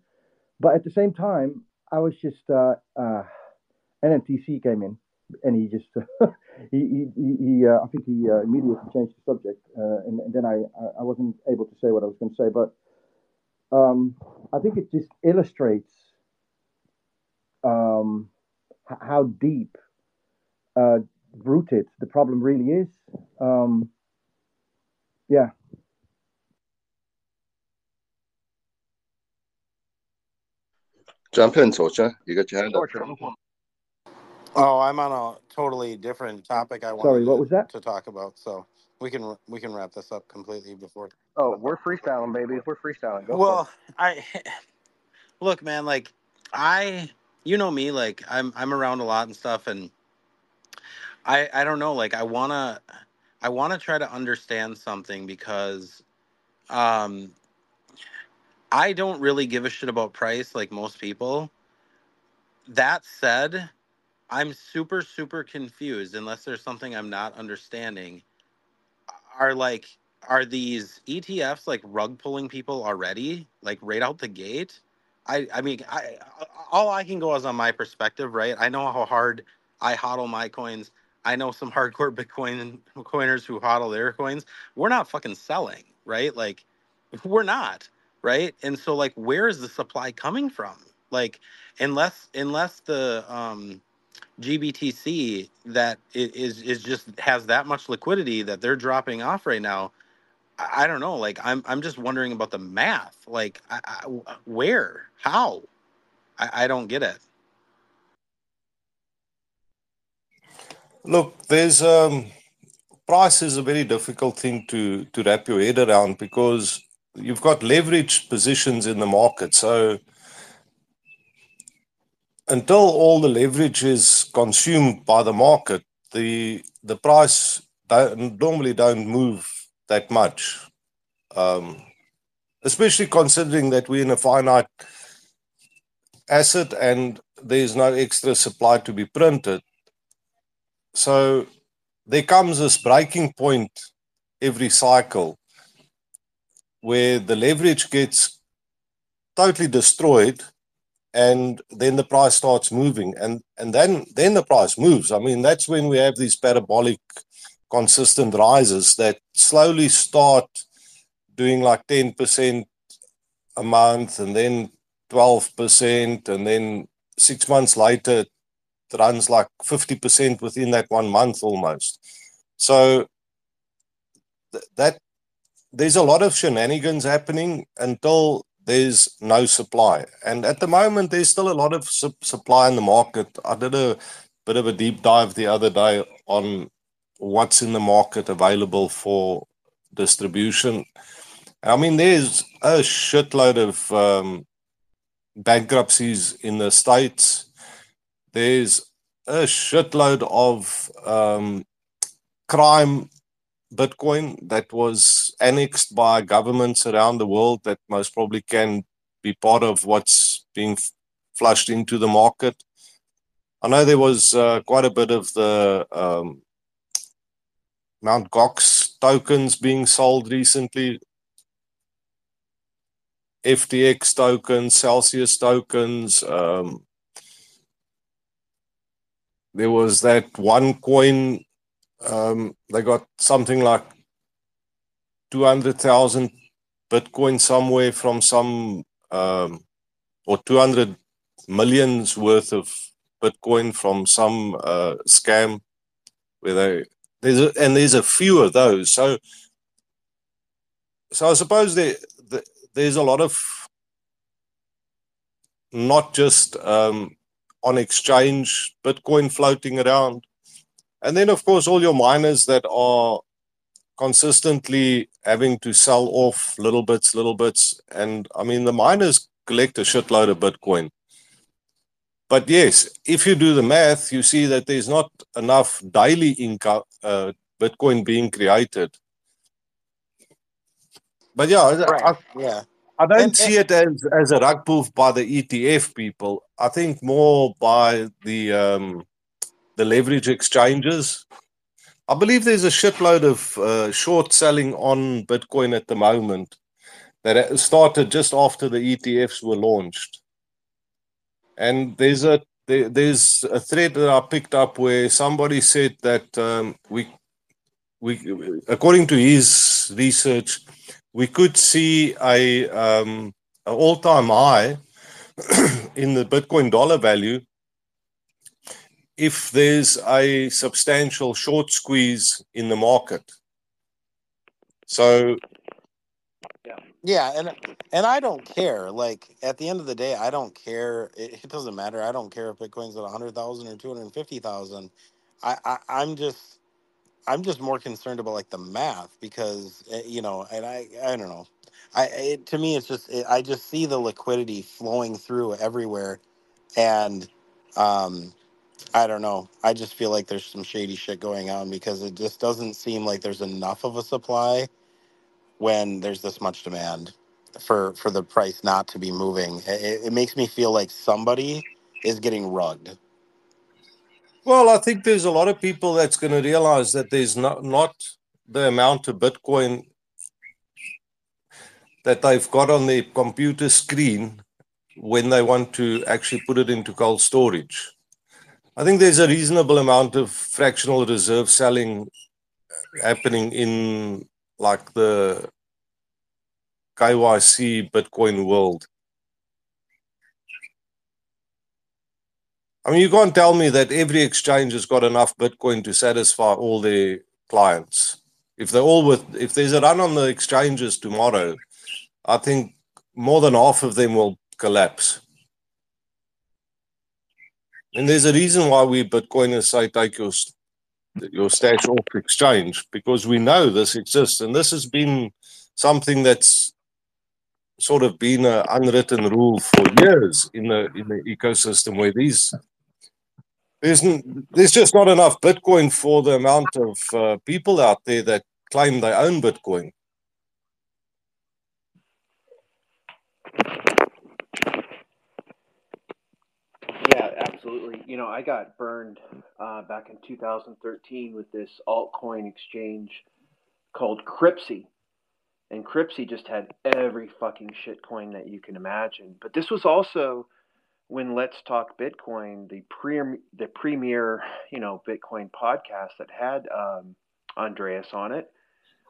But at the same time i was just uh, uh, nmtc came in and he just he he, he uh, I think he uh, immediately changed the subject, uh, and, and, then I I wasn't able to say what I was going to say, but um, I think it just illustrates um, how deep rooted the problem really is. Um, yeah. Jump in, Torture. You got your hand up. Oh, I'm on a totally different topic. I wanted Sorry, what to, was that? to talk about, so we can we can wrap this up completely before. Oh, we're freestyling, baby. We're freestyling. Go for Well, I look, man. Like I, you know me. Like I'm I'm around a lot and stuff, and I I don't know. Like I wanna I wanna try to understand something because um I don't really give a shit about price like most people. That said, I'm super super confused unless there's something I'm not understanding. Are like are these ETFs like rug pulling people already like right out the gate? I I mean I all I can go is on my perspective, right? I know how hard I hodl my coins. I know some hardcore Bitcoin coiners who hodl their coins. We're not fucking selling, right? Like we're not, right? And so like where is the supply coming from? Like unless unless the um GBTC that is is just has that much liquidity that they're dropping off right now. I, don't know. Like I'm I'm just wondering about the math. Like I, I, where, how? I, I don't get it. Look, there's um, price is a very difficult thing to to wrap your head around because you've got leveraged positions in the market. So until all the leverage is consumed by the market, the the price don't, normally don't move that much. Um, especially considering that we're in a finite asset and there's no extra supply to be printed. So there comes this breaking point every cycle where the leverage gets totally destroyed and then the price starts moving. And and then then the price moves. I mean that's when we have these parabolic consistent rises that slowly start doing like 10% a month and then 12% and then 6 months later runs like 50% within that one month almost so th- that there's a lot of shenanigans happening until there's no supply. And at the moment, there's still a lot of su- supply in the market. I did a bit of a deep dive the other day on what's in the market available for distribution. I mean, there's a shitload of um, bankruptcies in the States. There's a shitload of um, crime Bitcoin that was annexed by governments around the world that most probably can be part of what's being flushed into the market. I know there was uh, quite a bit of the um, Mount Gox tokens being sold recently. FTX tokens, Celsius tokens. Um, there was that one coin, um, they got something like 200,000 Bitcoin somewhere from some, um, or 200 millions worth of Bitcoin from some uh, scam where they there's a, and there's a few of those. So so I suppose there, there there's a lot of not just um, on exchange Bitcoin floating around, and then of course all your miners that are consistently having to sell off little bits, little bits, and I mean the miners collect a shitload of Bitcoin but yes, if you do the math, you see that there's not enough daily income uh, Bitcoin being created. But yeah, Right. I, Yeah. I don't And, see it as, as a rug pull by the ETF people. I think more by the um, the leverage exchanges. I believe there's a shitload of uh, short selling on Bitcoin at the moment that started just after the ETFs were launched. And there's a there, there's a thread that I picked up where somebody said that um, we we according to his research we could see a um, an all time high in the Bitcoin dollar value if there's a substantial short squeeze in the market. So yeah, yeah, and and I don't care. Like at the end of the day, I don't care. It, it doesn't matter. I don't care if Bitcoin's at hundred thousand or two hundred fifty thousand. I, I I'm just I'm just more concerned about like the math because eh, you know, and I I don't know. I it, to me it's just it, I just see the liquidity flowing through everywhere, and um I don't know. I just feel like there's some shady shit going on because it just doesn't seem like there's enough of a supply when there's this much demand for for the price not to be moving. It, it makes me feel like somebody is getting rugged. Well, I think there's a lot of people that's going to realize that there's not not the amount of Bitcoin that they've got on their computer screen when they want to actually put it into cold storage. I think there's a reasonable amount of fractional reserve selling happening in like the KYC Bitcoin world. I mean, you can't tell me that every exchange has got enough Bitcoin to satisfy all their clients. If they're all with, if there's a run on the exchanges tomorrow, I think more than half of them will collapse. And there's a reason why we Bitcoiners say take your your stash off exchange because we know this exists, and this has been something that's sort of been an unwritten rule for years in the in the ecosystem where these there's there's just not enough Bitcoin for the amount of uh, people out there that claim they own Bitcoin. Yeah, absolutely. You know, I got burned uh, back in 2013 with this altcoin exchange called Cryptsy. And Cryptsy just had every fucking shitcoin that you can imagine. But this was also when Let's Talk Bitcoin, the premier, the premier, you know, Bitcoin podcast that had um, Andreas on it,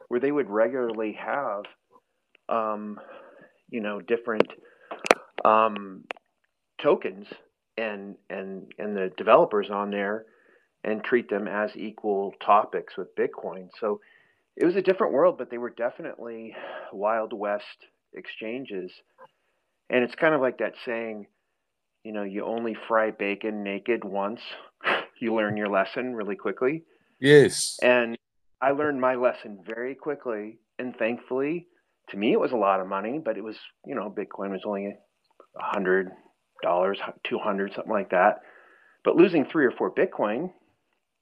where they would regularly have, um, you know, different um, tokens and and and the developers on there and treat them as equal topics with Bitcoin. So it was a different world, but they were definitely Wild West exchanges. And it's kind of like that saying, you know, you only fry bacon naked once. you learn your lesson really quickly. Yes. And I learned my lesson very quickly. And thankfully, to me, it was a lot of money, but it was, you know, Bitcoin was only a hundred dollars, 200, something like that. But losing three or four Bitcoin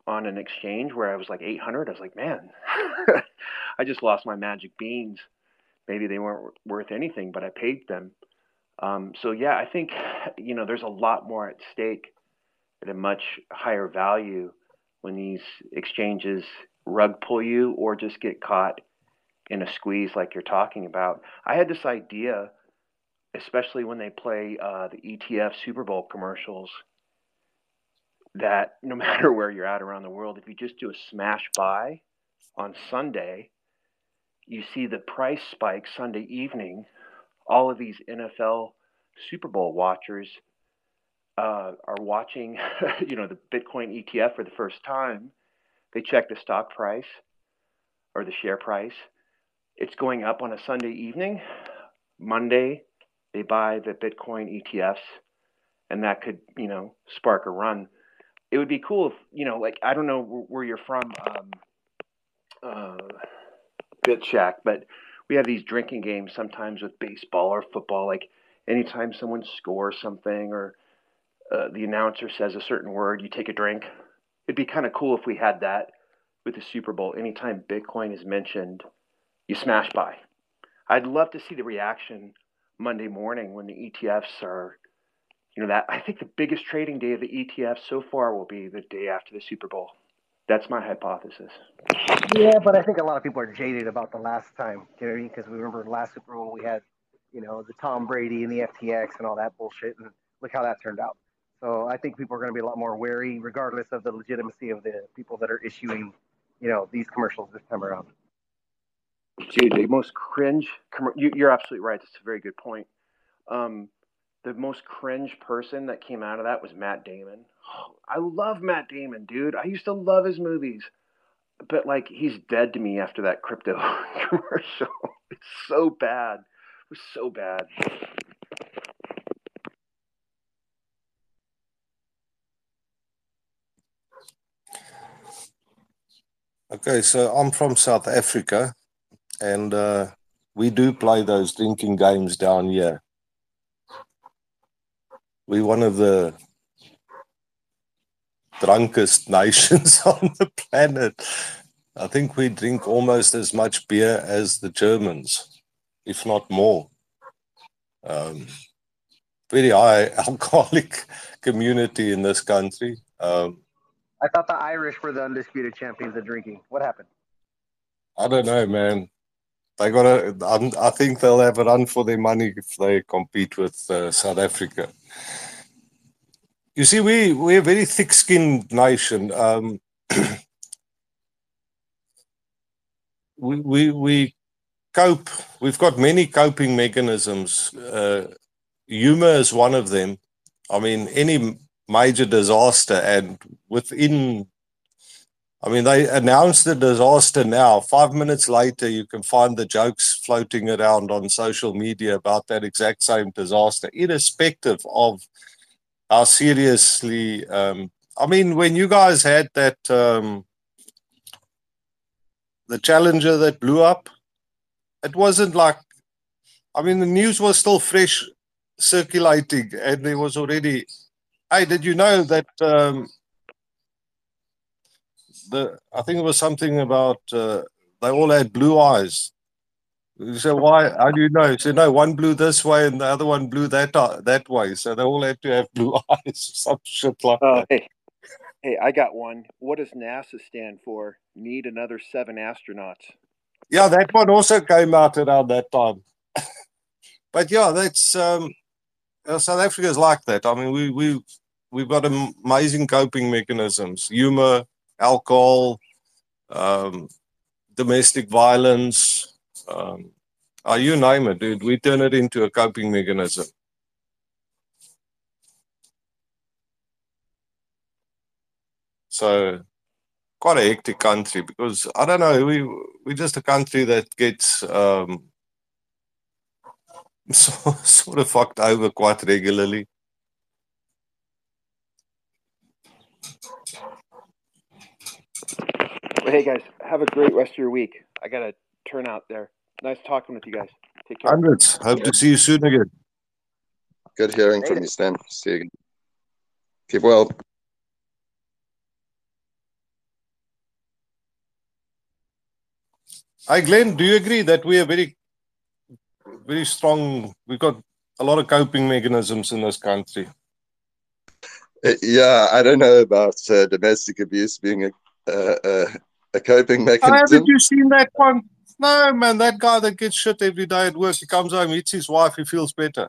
on an exchange where I was like 800, I was like, man, I just lost my magic beans. Maybe they weren't worth anything, but I paid them. Um, so yeah, I think you know there's a lot more at stake at a much higher value when these exchanges rug pull you or just get caught in a squeeze like you're talking about. I had this idea, especially when they play uh, the ETF Super Bowl commercials, that no matter where you're at around the world, if you just do a smash buy on Sunday, you see the price spike Sunday evening. All of these NFL Super Bowl watchers uh, are watching, you know, the Bitcoin ETF for the first time. They check the stock price or the share price. It's going up on a Sunday evening. Monday, they buy the Bitcoin ETFs, and that could, you know, spark a run. It would be cool if, you know, like I don't know where you're from, um, uh, BitShack, but we have these drinking games sometimes with baseball or football. Like anytime someone scores something or uh, the announcer says a certain word, you take a drink. It'd be kind of cool if we had that with the Super Bowl. Anytime Bitcoin is mentioned, you smash buy. I'd love to see the reaction Monday morning when the ETFs are, you know, that I think the biggest trading day of the ETF so far will be the day after the Super Bowl. That's my hypothesis. Yeah, but I think a lot of people are jaded about the last time, you know, because we remember last Super Bowl we had, you know, the Tom Brady and the FTX and all that bullshit, and look how that turned out. So I think people are going to be a lot more wary, regardless of the legitimacy of the people that are issuing, you know, these commercials this time around. Dude, the most cringe. You, you're absolutely right. That's a very good point. Um, the most cringe person that came out of that was Matt Damon. I love Matt Damon, dude. I used to love his movies, but like he's dead to me after that crypto commercial. It's so bad. It was so bad. Okay, so I'm from South Africa, and uh, we do play those drinking games down here. We're one of the drunkest nations on the planet. I think we drink almost as much beer as the Germans, if not more. Um, very high alcoholic community in this country. Um, I thought the Irish were the undisputed champions of drinking. What happened? I don't know, man. They got to. I think they'll have a run for their money if they compete with uh, South Africa. You see, we we're a very thick-skinned nation. Um, we we we cope. We've got many coping mechanisms. Uh, humor is one of them. I mean, any major disaster and within I mean, they announce the disaster now. Five minutes later, you can find the jokes floating around on social media about that exact same disaster, irrespective of how seriously. Um, I mean, when you guys had that, um, the Challenger that blew up, it wasn't like, I mean, the news was still fresh circulating and there was already Hey, did you know that um, the I think it was something about uh, they all had blue eyes. You said why? How do you know? He said no, one blew this way and the other one blew that uh, that way. So they all had to have blue eyes, some shit like uh, that. Hey, hey, I got one. What does NASA stand for? Need another seven astronauts. Yeah, that one also came out around that time. but yeah, that's um, South Africa is like that. I mean, we we we've got amazing coping mechanisms humor alcohol um, domestic violence um, uh, you name it dude we turn it into a coping mechanism so quite a hectic country because I don't know, we we're just a country that gets um, so, sort of fucked over quite regularly. Hey guys, have a great rest of your week. I gotta turn out there. Nice talking with you guys. Take care. Hundreds. Hope to see you soon again. Good hearing from you, Stan. See you again. Keep well. Hi, Glenn. Do you agree that we are very, very strong? We've got a lot of coping mechanisms in this country. Uh, Yeah, I don't know about uh, domestic abuse being a, uh, uh, a coping Oh, mechanism. haven't you seen that one? No, man, that guy that gets shit every day at work, he comes home, hits his wife, he feels better.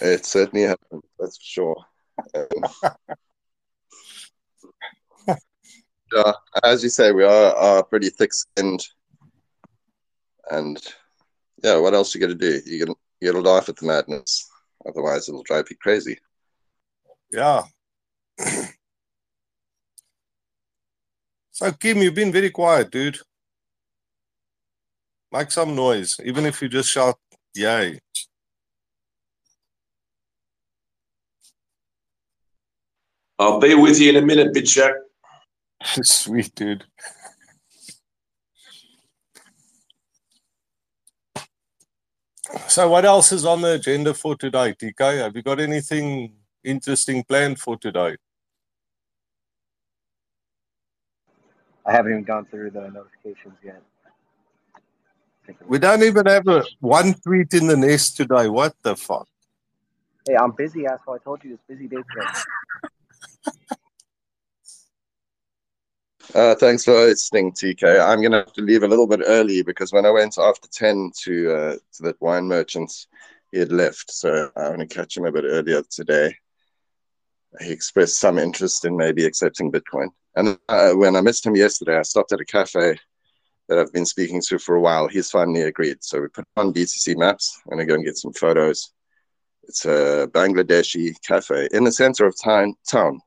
It certainly happened, that's for sure. Um, yeah, as you say, we are, are pretty thick-skinned, and yeah, what else you got to do? You got you got to laugh at the madness, otherwise it'll drive you crazy. Yeah. So, Kim, you've been very quiet, dude. Make some noise, even if you just shout, yay. I'll be with you in a minute, Big Shack. Sweet, dude. So, what else is on the agenda for today, TK? Have you got anything interesting planned for today? I haven't even gone through the notifications yet. We don't even have a one tweet in the nest today. What the fuck? Hey, I'm busy, asshole. I told you it's busy day today. Uh, thanks for listening, TK. I'm gonna have to leave a little bit early because when I went after ten to uh, to that wine merchant, he had left. So I'm going to catch him a bit earlier today. He expressed some interest in maybe accepting Bitcoin. And uh, when I missed him yesterday, I stopped at a cafe that I've been speaking to for a while. He's finally agreed. So we put on BTC Maps. And I'm gonna go and get some photos. It's a Bangladeshi cafe in the center of town. Town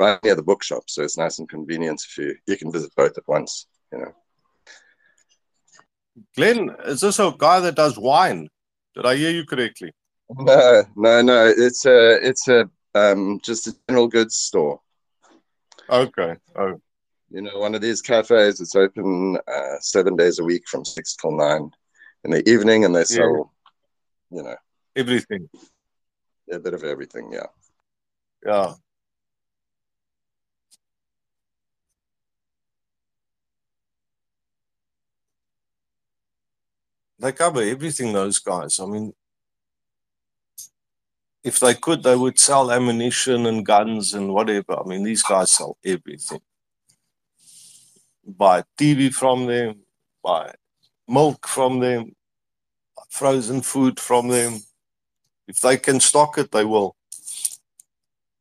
right near the bookshop, so it's nice and convenient if you you can visit both at once. You know, Glenn, is this a guy that does wine? Did I hear you correctly? no, no, no. It's a it's a um just a general goods store. Okay. Oh, You know, one of these cafes. It's open uh, seven days a week from six till nine in the evening, and they sell, you know, everything. a bit of everything. Yeah. Yeah. They cover everything, those guys. I mean, if they could, they would sell ammunition and guns and whatever. I mean, these guys sell everything. Buy TV from them, buy milk from them, frozen food from them. If they can stock it, they will.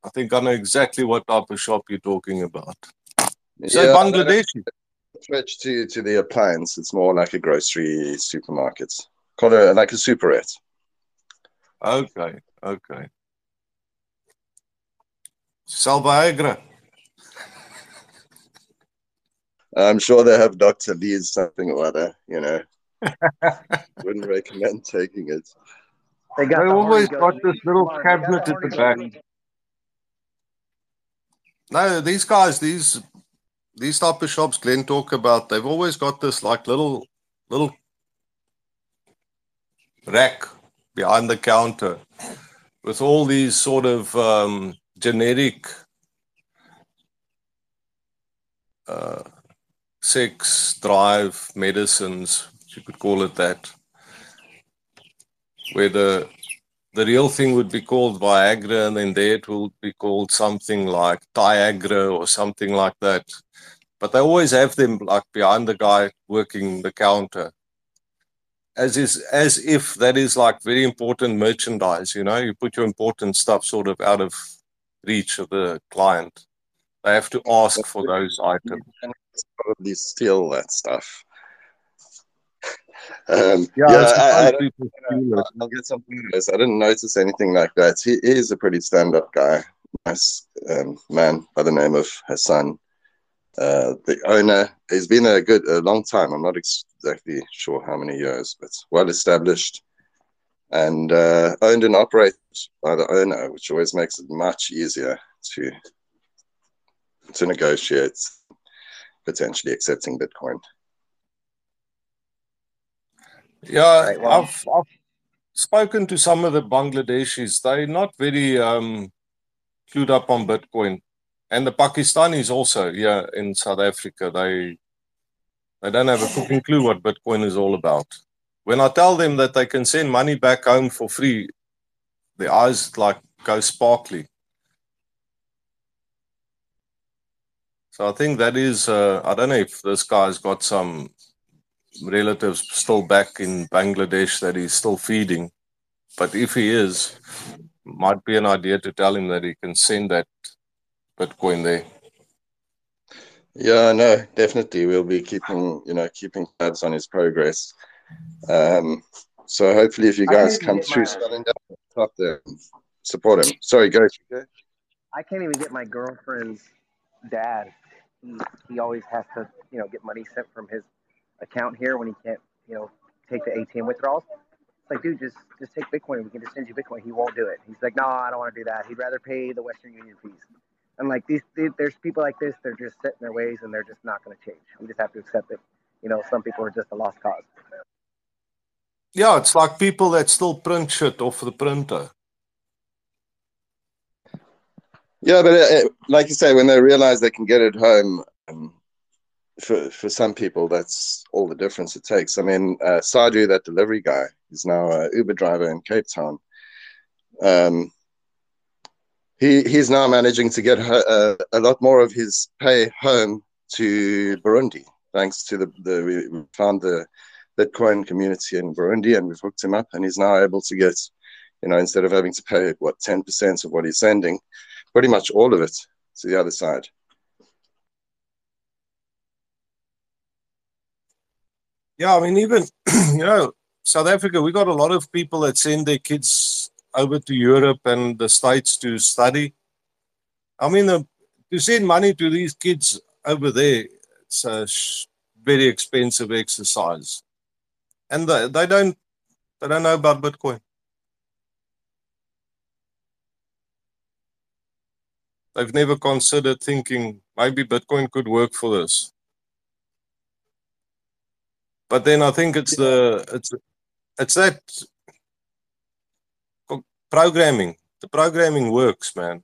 I think I know exactly what type of shop you're talking about. So Yeah, Bangladeshi. Switch to to the appliance. It's more like a grocery supermarket. Call it like a superette. Okay, okay. Sell Viagra. I'm sure they have Dr. Lee's something or other, you know. Wouldn't recommend taking it. They got They the always got goat. this little Come on, they got cabinet at the back. No, these guys, these these type of shops Glenn talk about, they've always got this like little little rack behind the counter with all these sort of um, generic uh, sex drive medicines, you could call it that, where the the real thing would be called Viagra, and then there it will be called something like Tiagra or something like that. But they always have them like behind the guy working the counter, as is as if that is like very important merchandise. You know, you put your important stuff sort of out of reach of the client. They have to ask for those items. Probably steal that stuff. Um, Yeah, yeah, I I, don't- people. I'll get some photos. I didn't notice anything like that. He, he is a pretty stand-up guy. Nice, um, man by the name of Hassan. Uh, the owner has been a good, a long time. I'm not exactly sure how many years, but well established and uh, owned and operated by the owner, which always makes it much easier to to negotiate potentially accepting Bitcoin. Yeah, I've, I've spoken to some of the Bangladeshis. They're not very um, clued up on Bitcoin, and the Pakistanis also. Yeah, in South Africa, they they don't have a fucking clue what Bitcoin is all about. When I tell them that they can send money back home for free, their eyes like go sparkly. So I think that is. Uh, I don't know if this guy's got some relatives still back in Bangladesh that he's still feeding. But if he is, might be an idea to tell him that he can send that Bitcoin there. Yeah, no, definitely. We'll be keeping, you know, keeping tabs on his progress. Um, so hopefully, if you guys come through my- Spelling top there, support him. Sorry, go. go. I can't even get my girlfriend's dad. He, he always has to, you know, get money sent from his account here when he can't, you know, take the ATM withdrawals. It's like, dude, just just take Bitcoin. We can just send you Bitcoin. He won't do it. He's like, no, I don't want to do that. He'd rather pay the Western Union fees. I'm like, these, these there's people like this. They're just set in their ways and they're just not going to change. We just have to accept it. You know, some people are just a lost cause. Yeah, it's like people that still print shit off the printer. Yeah, but uh, uh, like you say, when they realize they can get it home, um, for for some people, that's all the difference it takes. I mean, uh, Sadu, that delivery guy, is now a Uber driver in Cape Town. Um, he he's now managing to get ho- uh, a lot more of his pay home to Burundi, thanks to the the we found the Bitcoin community in Burundi, and we've hooked him up, and he's now able to get, you know, instead of having to pay what ten percent of what he's sending, pretty much all of it to the other side. Yeah, I mean, even you know, South Africa, we got a lot of people that send their kids over to Europe and the States to study. I mean, the, to send money to these kids over there, it's a sh- very expensive exercise, and they, they don't they don't know about Bitcoin. They've never considered thinking maybe Bitcoin could work for this. But then I think it's the it's it's that programming. The programming works, man.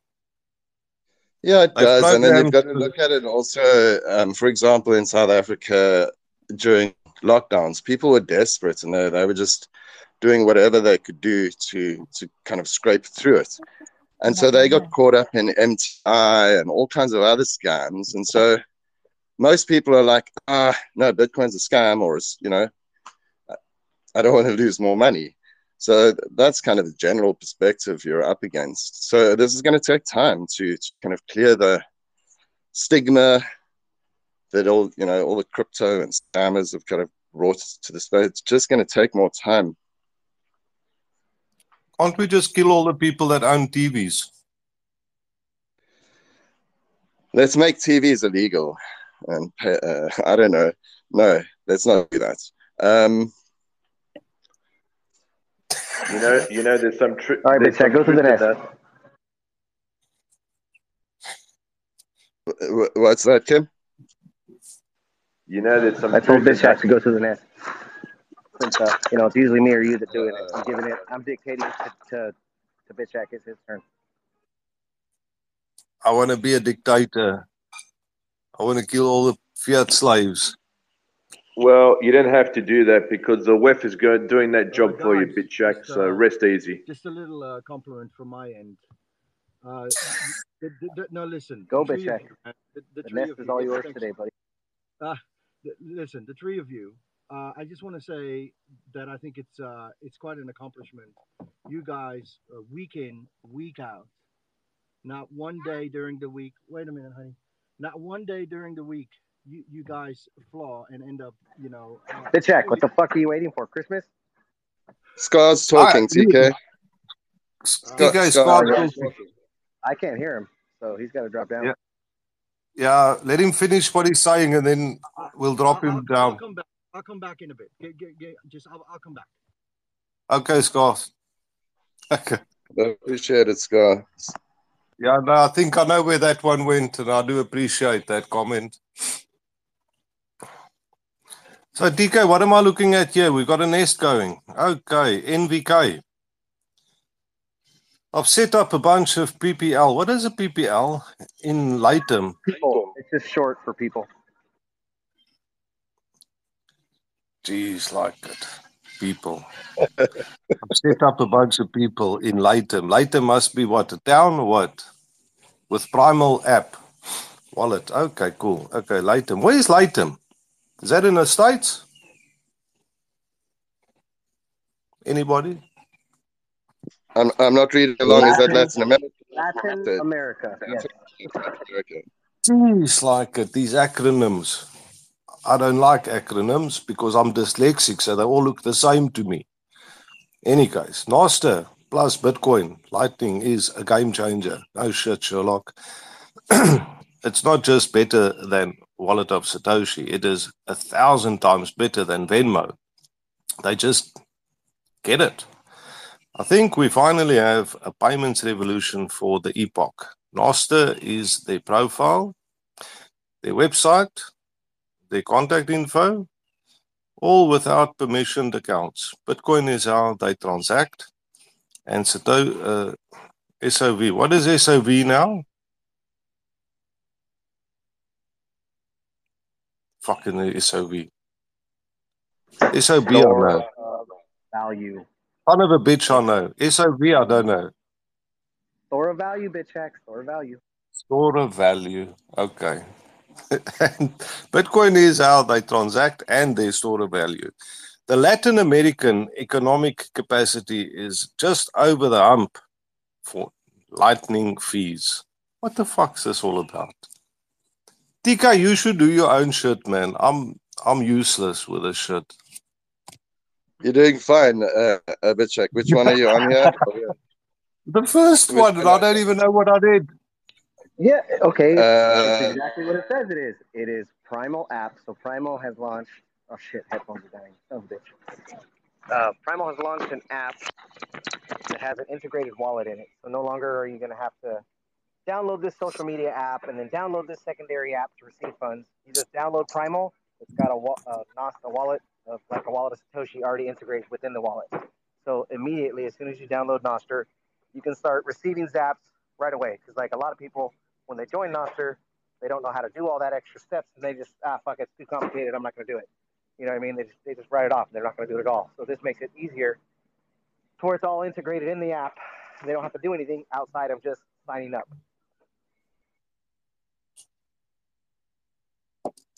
Yeah, it They've does. And then you've got to look at it also, um, for example, in South Africa during lockdowns, people were desperate and they, they were just doing whatever they could do to to kind of scrape through it. And so they got caught up in MTI and all kinds of other scams. And so most people are like, ah, no, Bitcoin's a scam, or it's, you know, I don't want to lose more money. So that's kind of the general perspective you're up against. So this is going to take time to, to kind of clear the stigma that all you know all the crypto and scammers have kind of brought to the space. It's just going to take more time. Can't we just kill all the people that own TVs? Let's make TVs illegal, and pay, uh, I don't know. No, let's not do that. Um, You know, you know, there's some truth. All right, BitShack, go through the nest. wh- what's that, Kim? You know, there's some I told truth in to go through the nest. Since, uh, you know, it's usually me or you that doing it. I'm giving it. I'm dictating to to, to Bitch Shack. It's his turn. I want to be a dictator. I want to kill all the fiat slaves. Well, you don't have to do that because the WEF is going doing that job for you, guys, bitch Jack. just, So uh, rest easy. Just a little uh, compliment from my end. Uh, the, the, the, no, listen. Go, the three Bitch of Shack. you, man, The, the The three nest is you, all yours thanks. today, buddy. Uh, th- listen, the three of you. Uh, I just want to say that I think it's uh, it's quite an accomplishment. You guys, uh, week in, week out, not one day during the week. Wait a minute, honey. Not one day during the week, you you guys flaw and end up, you know. Uh, Bitch Shack, what the fuck are you waiting for? Christmas? Scar's talking, Ah, TK. TK Scar- Scott, Scar- I can't hear him. so he's got to drop down. Yeah. Yeah, let him finish what he's saying, and then we'll drop I'll, him I'll, I'll down. come back. I'll come back in a bit. Get, get, get, just I'll, I'll come back. Okay, Scott. Okay. Appreciate it, Scar. Yeah, no, I think I know where that one went, and I do appreciate that comment. So, DK, what am I looking at here? We've got a nest going. Okay, NVK. I've set up a bunch of PPL. What is a PPL in Lightem? People. It's just short for people. Jeez, like it. People. I've set up a bunch of people in Lightem. Lightem must be what? A town or what? With Primal app. Wallet. Okay, cool. Okay, Lightem. Where is Lightem? Is that in the States? Anybody? I'm, I'm not reading along. Is that Latin America? Latin America. Yes. Okay. Jeez, like it. These acronyms. I don't like acronyms because I'm dyslexic, so they all look the same to me. Any case, Nostr plus Bitcoin Lightning is a game changer. No shit, Sherlock. it's not just better than Wallet of Satoshi, it is a thousand times better than Venmo. They just get it. I think we finally have a payments revolution for the epoch. Nostr is their profile, their website, their contact info, all without permissioned accounts. Bitcoin is how they transact. And Sato, uh, SOV. What is SOV now? Fucking SOV. SOB, I Store know. of value. Son of a bitch, I know. SOV, I don't know. Store of value, bitch hack. Store of value. Store of value. Okay. and Bitcoin is how they transact and they store of value. The Latin American economic capacity is just over the hump for lightning fees. What the fuck's this all about? TK, you should do your own shit, man. I'm I'm useless with this shit. You're doing fine, uh, uh, Bitcheck. Which one are you on here? Oh, yeah. The first Which one, and I don't even know what I did. Yeah, okay. it's Uh, exactly what it says it is. It is Primal app. So Primal has launched. Oh shit, headphones are dying. Oh bitch. Uh, Primal has launched an app that has an integrated wallet in it. So no longer are you going to have to download this social media app and then download this secondary app to receive funds. You just download Primal. It's got a, wa- uh, NOS, a wallet of like a wallet of Satoshi already integrated within the wallet. So immediately, as soon as you download Nostr, you can start receiving zaps right away. Because like a lot of people, when they join Nostr, they don't know how to do all that extra steps, and they just ah fuck, it's too complicated. I'm not going to do it. You know what I mean? They just they just write it off. And they're not going to do it at all. So this makes it easier to where it's all integrated in the app. They don't have to do anything outside of just signing up.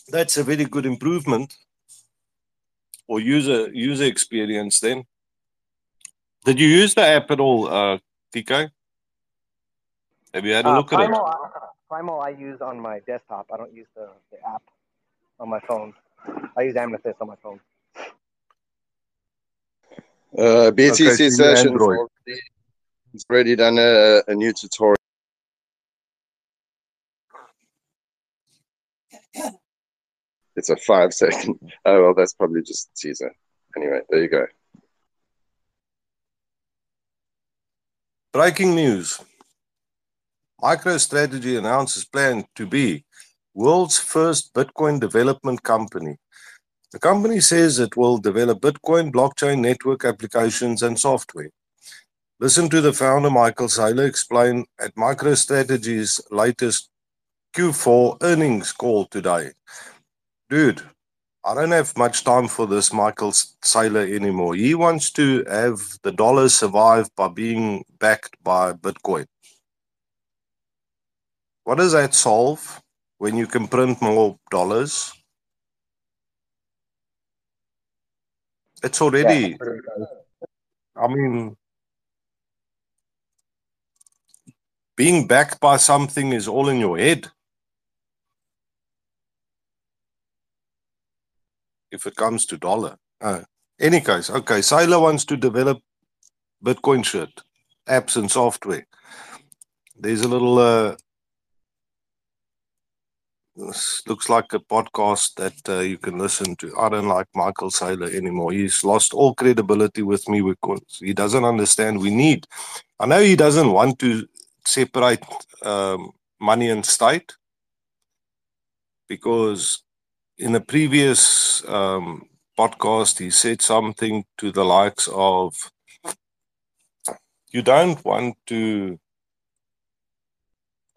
That's a very good improvement or user user experience then. Did you use the app at all, uh, TK? Have you had a Uh, look at it? Primal, uh, Primal, I use on my desktop. I don't use the, the app on my phone. I use Amethyst on my phone. Uh, BTC Okay, so you're sessions Android. already, it's already done a, a new tutorial. It's a five second. Oh well, that's probably just teaser. Anyway, there you go. Breaking news. MicroStrategy announces plan to be world's first Bitcoin development company. The company says it will develop Bitcoin blockchain network applications and software. Listen to the founder Michael Saylor explain at MicroStrategy's latest Q4 earnings call today. Dude, I don't have much time for this Michael Saylor anymore. He wants to have the dollar survive by being backed by Bitcoin. What does that solve when you can print more dollars? It's already, I mean, being backed by something is all in your head. If it comes to dollar. Uh, any case, okay, Saylor wants to develop Bitcoin shit, apps and software. There's a little uh, this looks like a podcast that uh, you can listen to. I don't like Michael Saylor anymore. He's lost all credibility with me because he doesn't understand we need. I know he doesn't want to separate um, money and state because in a previous um, podcast he said something to the likes of you don't want to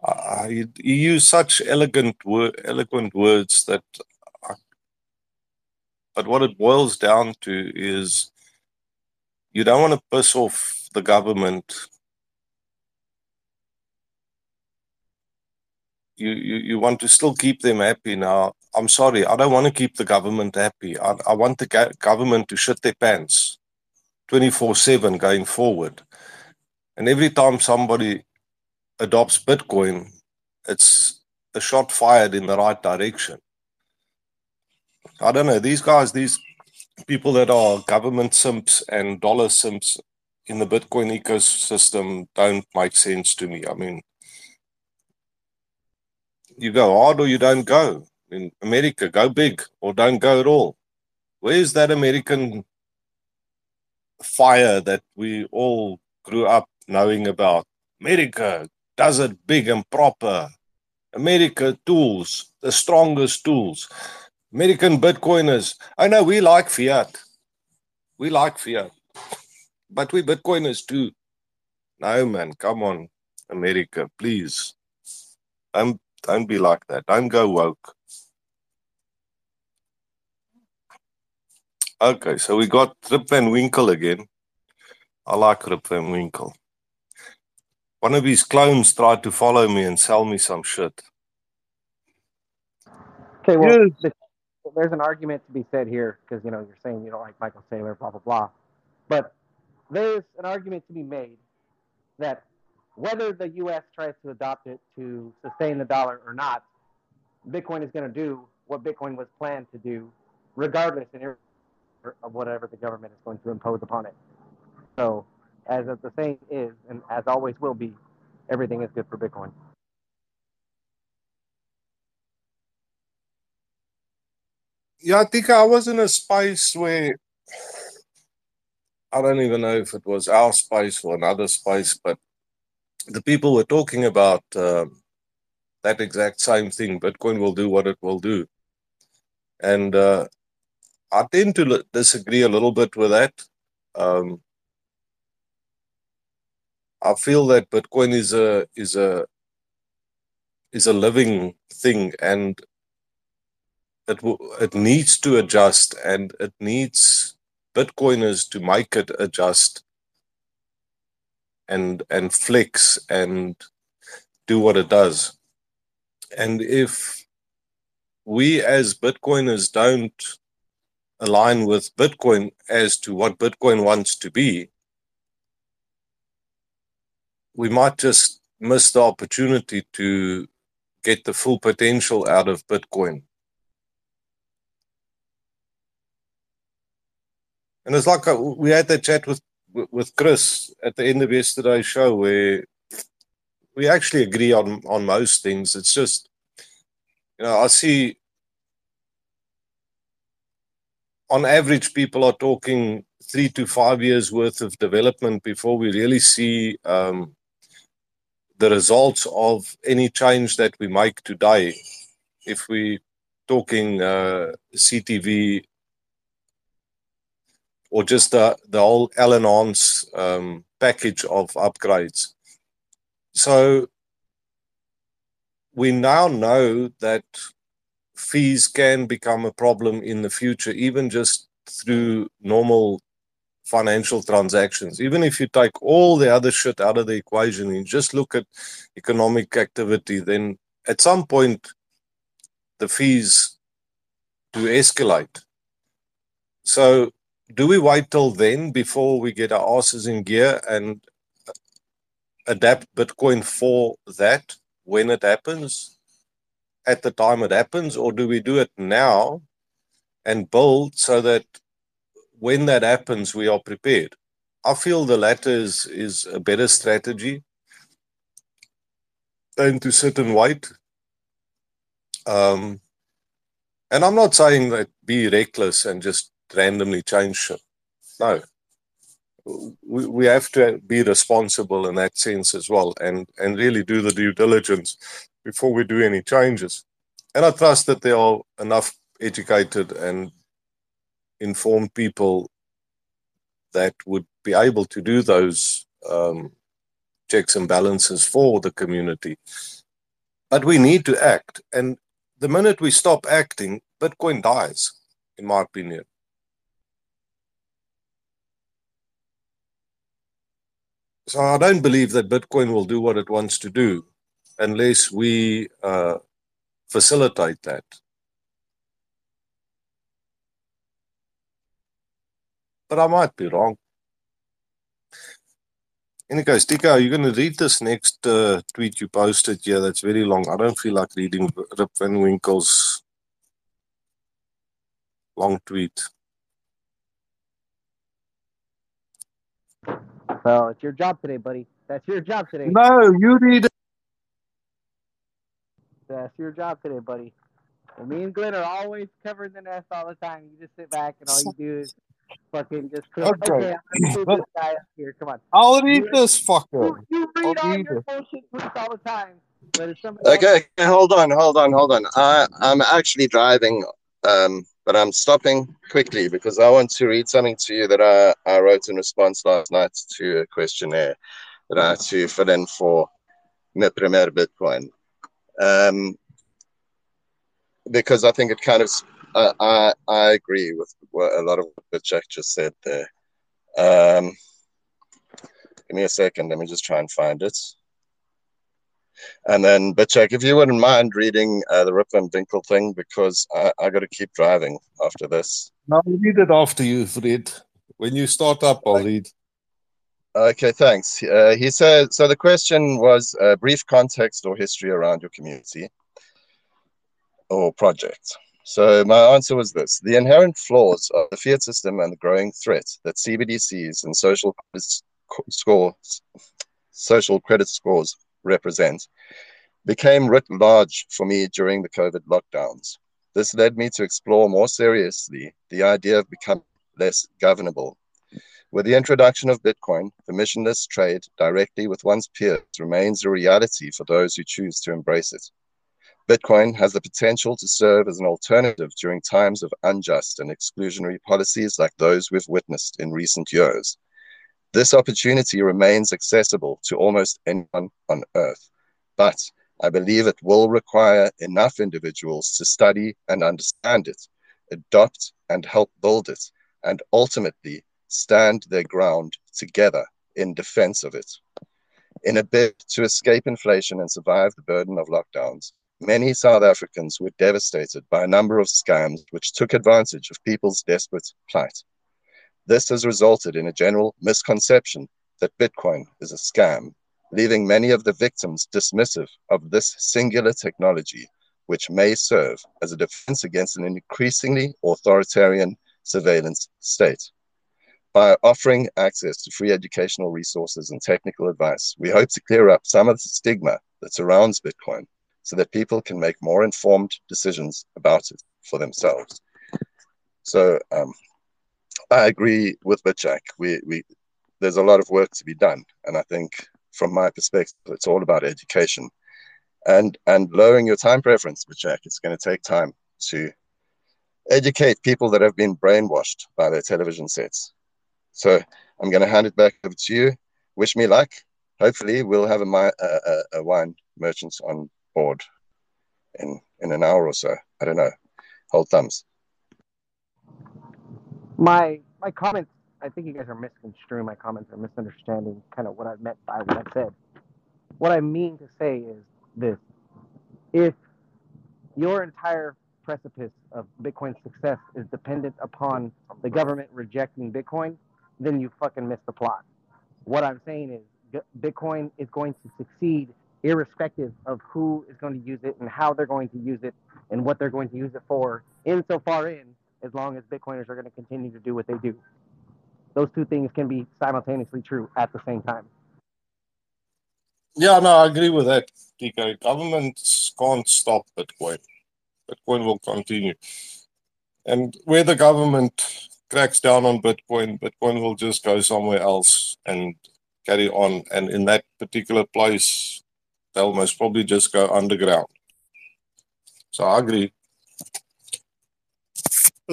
uh, he, he used such elegant word, eloquent words that uh, but what it boils down to is you don't want to piss off the government you, you you want to still keep them happy. Now i'm sorry i don't want to keep the government happy. I, I want the government to shit their pants 24 7 going forward. And every time somebody adopts bitcoin it's a shot fired in the right direction. I don't know these guys these people that are government simps and dollar simps in the bitcoin ecosystem don't make sense to me. I mean you go hard or you don't go. In America, go big or don't go at all. Where's that American fire that we all grew up knowing about? America does it big and proper. America tools, the strongest tools. American Bitcoiners. Oh, I know we like fiat. We like fiat. But we Bitcoiners too. No, man, come on, America, please. I'm don't be like that. Don't go woke. Okay, so we got Rip Van Winkle again. I like Rip Van Winkle. One of his clones tried to follow me and sell me some shit. Okay, well, Yes. th- there's an argument to be said here because you know you're saying you don't like Michael Saylor, blah blah blah, but there's an argument to be made that whether the U.S. tries to adopt it to sustain the dollar or not, Bitcoin is going to do what Bitcoin was planned to do, regardless of whatever the government is going to impose upon it. So, as the saying is, and as always will be, everything is good for Bitcoin. Yeah, I think I was in a space where I don't even know if it was our space or another space, but the people were talking about um, that exact same thing. Bitcoin will do what it will do. And uh, I tend to disagree a little bit with that. Um, I feel that Bitcoin is a is a is a living thing, and it it needs to adjust, and it needs Bitcoiners to make it adjust and and flex and do what it does. And if we as Bitcoiners don't align with Bitcoin as to what Bitcoin wants to be, we might just miss the opportunity to get the full potential out of Bitcoin. And it's like uh, we had that chat with with Chris at the end of yesterday's show where we actually agree on on most things. It's just you know I see on average people are talking three to five years worth of development before we really see um, the results of any change that we make today. If we talking uh, CTV or just the, the whole LNHANCE um, package of upgrades. So we now know that fees can become a problem in the future, even just through normal financial transactions. Even if you take all the other shit out of the equation and just look at economic activity, then at some point the fees do escalate. So do we wait till then before we get our asses in gear and adapt Bitcoin for that when it happens, at the time it happens, or do we do it now and build so that when that happens, we are prepared? I feel the latter is, is a better strategy than to sit and wait. Um, and I'm not saying that be reckless and just randomly change shit. No. We, we have to be responsible in that sense as well and, and really do the due diligence before we do any changes. And I trust that there are enough educated and informed people that would be able to do those um, checks and balances for the community. But we need to act. And the minute we stop acting, Bitcoin dies, in my opinion. So I don't believe that Bitcoin will do what it wants to do unless we uh, facilitate that. But I might be wrong. Any case, Tika, you're going to read this next uh, tweet you posted here that's very long. I don't feel like reading Rip Van Winkle's long tweet. Well, it's your job today, buddy. That's your job today. No, you need. it. That's your job today, buddy. And me and Glenn are always covering the nest all the time. You just sit back and all you do is fucking just click. Okay. Okay, I'm gonna this guy up here. Come on. I'll read You- this fucker. You, you read I'll all your it. bullshit tweets all the time. But if somebody else- Okay, okay, hold on, hold on, hold on. I, I'm actually driving, um, but I'm stopping quickly because I want to read something to you that I, I wrote in response last night to a questionnaire that I had to fill in for Mi Primer Bitcoin. Um, because I think it kind of, uh, I, I agree with what a lot of what Jack just said there. Um, give me a second, let me just try and find it. And then, but Jack, if you wouldn't mind reading uh, the Rip Van Winkle thing, because I, I got to keep driving after this. No, I'll read it after you, Fred. When you start up, I'll read. Okay, thanks. Uh, he said, so the question was uh, brief context or history around your community or project. So my answer was this the inherent flaws of the fiat system and the growing threat that CBDCs and social scores, social credit scores represent became writ large for me during the COVID lockdowns. This led me to explore more seriously the idea of becoming less governable. With the introduction of Bitcoin, permissionless trade directly with one's peers remains a reality for those who choose to embrace it. Bitcoin has the potential to serve as an alternative during times of unjust and exclusionary policies like those we've witnessed in recent years. This opportunity remains accessible to almost anyone on earth, but I believe it will require enough individuals to study and understand it, adopt and help build it, and ultimately stand their ground together in defense of it. In a bid to escape inflation and survive the burden of lockdowns, many South Africans were devastated by a number of scams which took advantage of people's desperate plight. This has resulted in a general misconception that Bitcoin is a scam, leaving many of the victims dismissive of this singular technology, which may serve as a defense against an increasingly authoritarian surveillance state. By offering access to free educational resources and technical advice, we hope to clear up some of the stigma that surrounds Bitcoin so that people can make more informed decisions about it for themselves. So um, I agree with BitShack. We, we, there's a lot of work to be done. And I think from my perspective, it's all about education and, and lowering your time preference, BitShack. It's going to take time to educate people that have been brainwashed by their television sets. So I'm going to hand it back over to you. Wish me luck. Hopefully, we'll have a, a, a wine merchant on board in in an hour or so. I don't know. Hold thumbs. My my comments i think you guys are misconstruing my comments or misunderstanding kind of what i meant by what i said. What i mean to say is this. If your entire precipice of bitcoin's success is dependent upon the government rejecting bitcoin then you fucking missed the plot. What i'm saying is bitcoin is going to succeed irrespective of who is going to use it and how they're going to use it and what they're going to use it for insofar in as long as Bitcoiners are going to continue to do what they do. Those two things can be simultaneously true at the same time. Yeah, no, I agree with that, TK. Governments can't stop Bitcoin. Bitcoin will continue. And where the government cracks down on Bitcoin, Bitcoin will just go somewhere else and carry on. And in that particular place, they'll most probably just go underground. So I agree.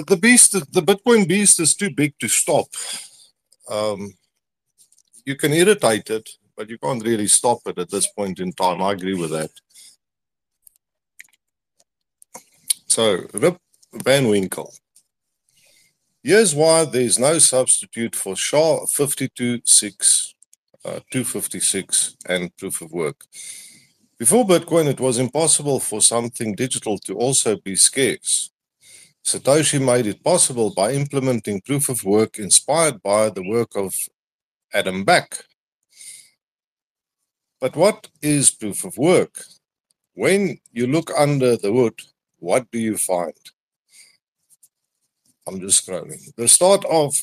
The beast, the Bitcoin beast is too big to stop. Um, you can irritate it, but you can't really stop it at this point in time. I agree with that. So, Rip Van Winkle. Here's why there's no substitute for SHA 526, uh, 256, and proof of work. Before Bitcoin, it was impossible for something digital to also be scarce. Satoshi made it possible by implementing proof of work inspired by the work of Adam Back. But what is proof of work? When you look under the hood, what do you find? I'm just scrolling. The start of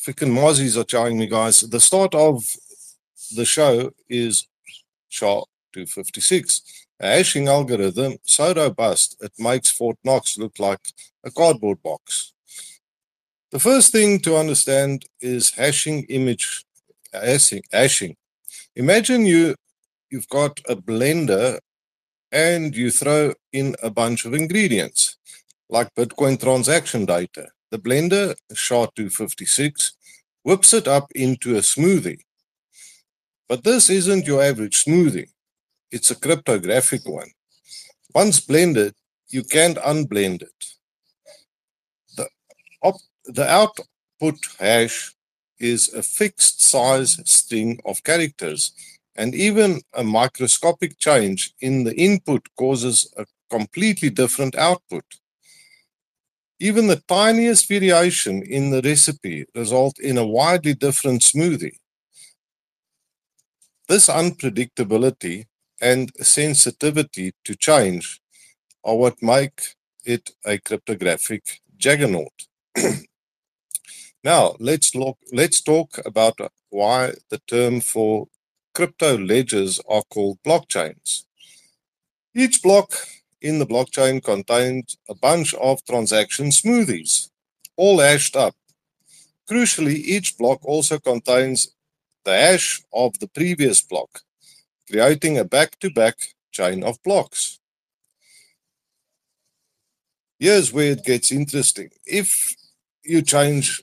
freaking Mozzies are telling me, guys. The start of the show is SHA 256. A hashing algorithm so robust it makes Fort Knox look like a cardboard box. The first thing to understand is hashing image hashing. hashing. Imagine you you've got a blender and you throw in a bunch of ingredients like Bitcoin transaction data. The blender SHA-256 whips it up into a smoothie. But this isn't your average smoothie. It's a cryptographic one. Once blended, you can't unblend it. The, op, the output hash is a fixed size string of characters and even a microscopic change in the input causes a completely different output. Even the tiniest variation in the recipe result in a widely different smoothie. This unpredictability and sensitivity to change are what make it a cryptographic juggernaut. now let's look let's talk about why the term for crypto ledgers are called blockchains. Each block in the blockchain contains a bunch of transaction smoothies, all hashed up. Crucially, each block also contains the hash of the previous block, creating a back-to-back chain of blocks. Here's where it gets interesting. If you change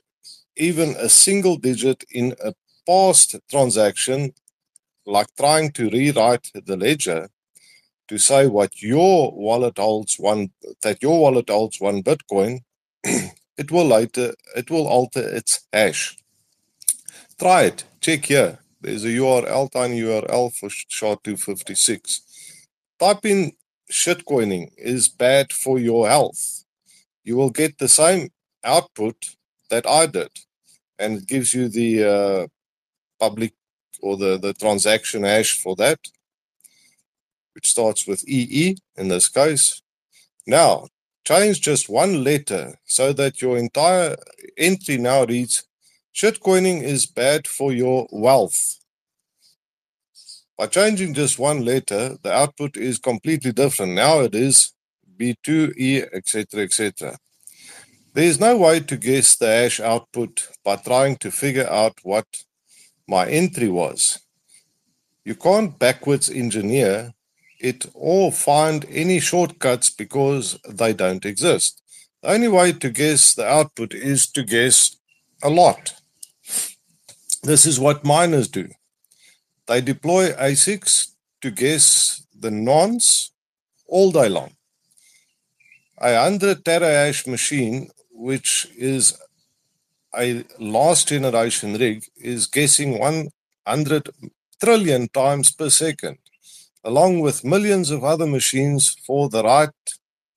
even a single digit in a past transaction, like trying to rewrite the ledger to say what your wallet holds one that your wallet holds one bitcoin it will later it will alter its hash try it check here there's a url tiny url for sha256 type in shitcoining is bad for your health you will get the same output that i did and it gives you the uh, public or the, the transaction hash for that, which starts with EE in this case. Now, change just one letter so that your entire entry now reads shitcoining is bad for your wealth. By changing just one letter, the output is completely different. Now it is B2E, etc., etc. There is no way to guess the hash output by trying to figure out what my entry was. You can't backwards engineer it or find any shortcuts because they don't exist. The only way to guess the output is to guess a lot. This is what miners do. They deploy ASICs to guess the nonce all day long. A 100 terahash machine, which is a last generation rig is guessing 100 trillion times per second, along with millions of other machines for the right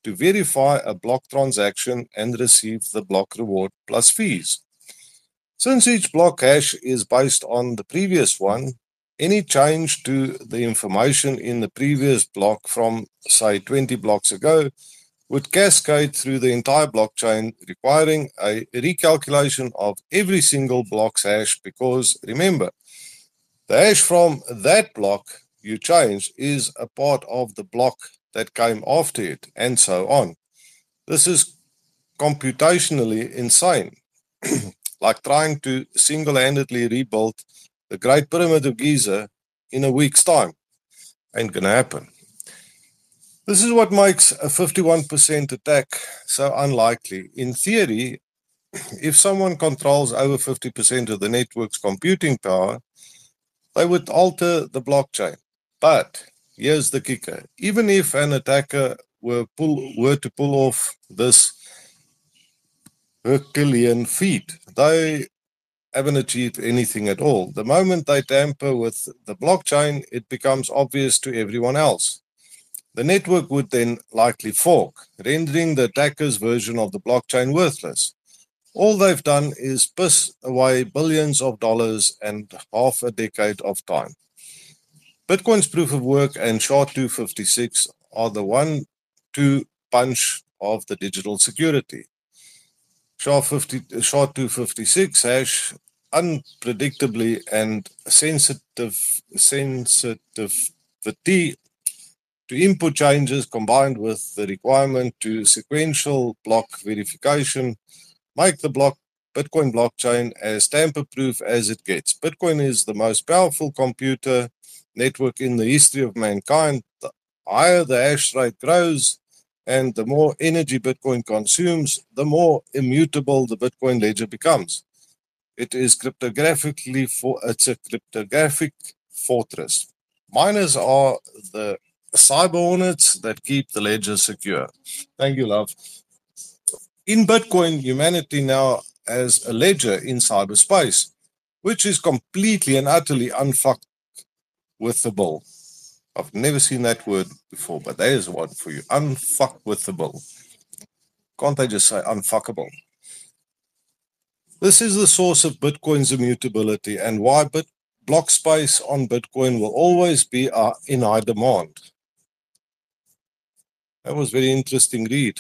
to verify a block transaction and receive the block reward plus fees. Since each block hash is based on the previous one, any change to the information in the previous block from, say, 20 blocks ago would cascade through the entire blockchain, requiring a recalculation of every single block's hash because remember, the hash from that block you change is a part of the block that came after it, and so on. This is computationally insane, like trying to single handedly rebuild the Great Pyramid of Giza in a week's time. Ain't gonna happen. This is what makes a 51% attack so unlikely. In theory, if someone controls over 50% of the network's computing power, they would alter the blockchain. But here's the kicker even if an attacker were, pull, were to pull off this Herculean feat, they haven't achieved anything at all. The moment they tamper with the blockchain, it becomes obvious to everyone else. The network would then likely fork, rendering the attacker's version of the blockchain worthless. All they've done is piss away billions of dollars and half a decade of time. Bitcoin's proof of work and SHA-256 are the one-two punch of the digital security. SHA-50, SHA-256 hash unpredictably and sensitive sensitivity to input changes combined with the requirement to sequential block verification make the block Bitcoin blockchain as tamper-proof as it gets. Bitcoin is the most powerful computer network in the history of mankind. The higher the hash rate grows and the more energy Bitcoin consumes, the more immutable the Bitcoin ledger becomes. It is cryptographically for it's a cryptographic fortress. Miners are the cyber hornets that keep the ledger secure. Thank you, love. In Bitcoin, humanity now has a ledger in cyberspace, which is completely and utterly unfucked with the. I've never seen that word before, but that is one for you. Unfuck with the bill. Can't they just say unfuckable? This is the source of Bitcoin's immutability and why bit block space on Bitcoin will always be uh, in high demand. That was very interesting read.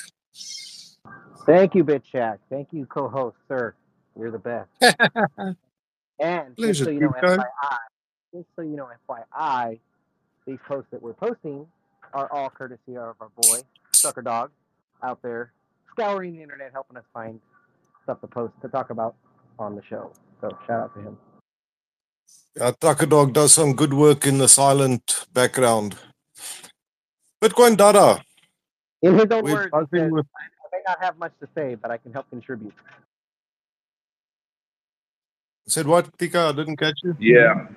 Thank you, BitShack. Thank you, co-host, sir. You're the best. and just Pleasure, so you know, FYI, just so you know, FYI, these posts that we're posting are all courtesy of our boy Sucker Dog out there scouring the internet, helping us find stuff to post to talk about on the show. So shout out to him. Yeah, Tucker Dog does some good work in the silent background. Bitcoin Dada. In his own words, says, with I may not have much to say, but I can help contribute. said what, Tika? I didn't catch you. Yeah.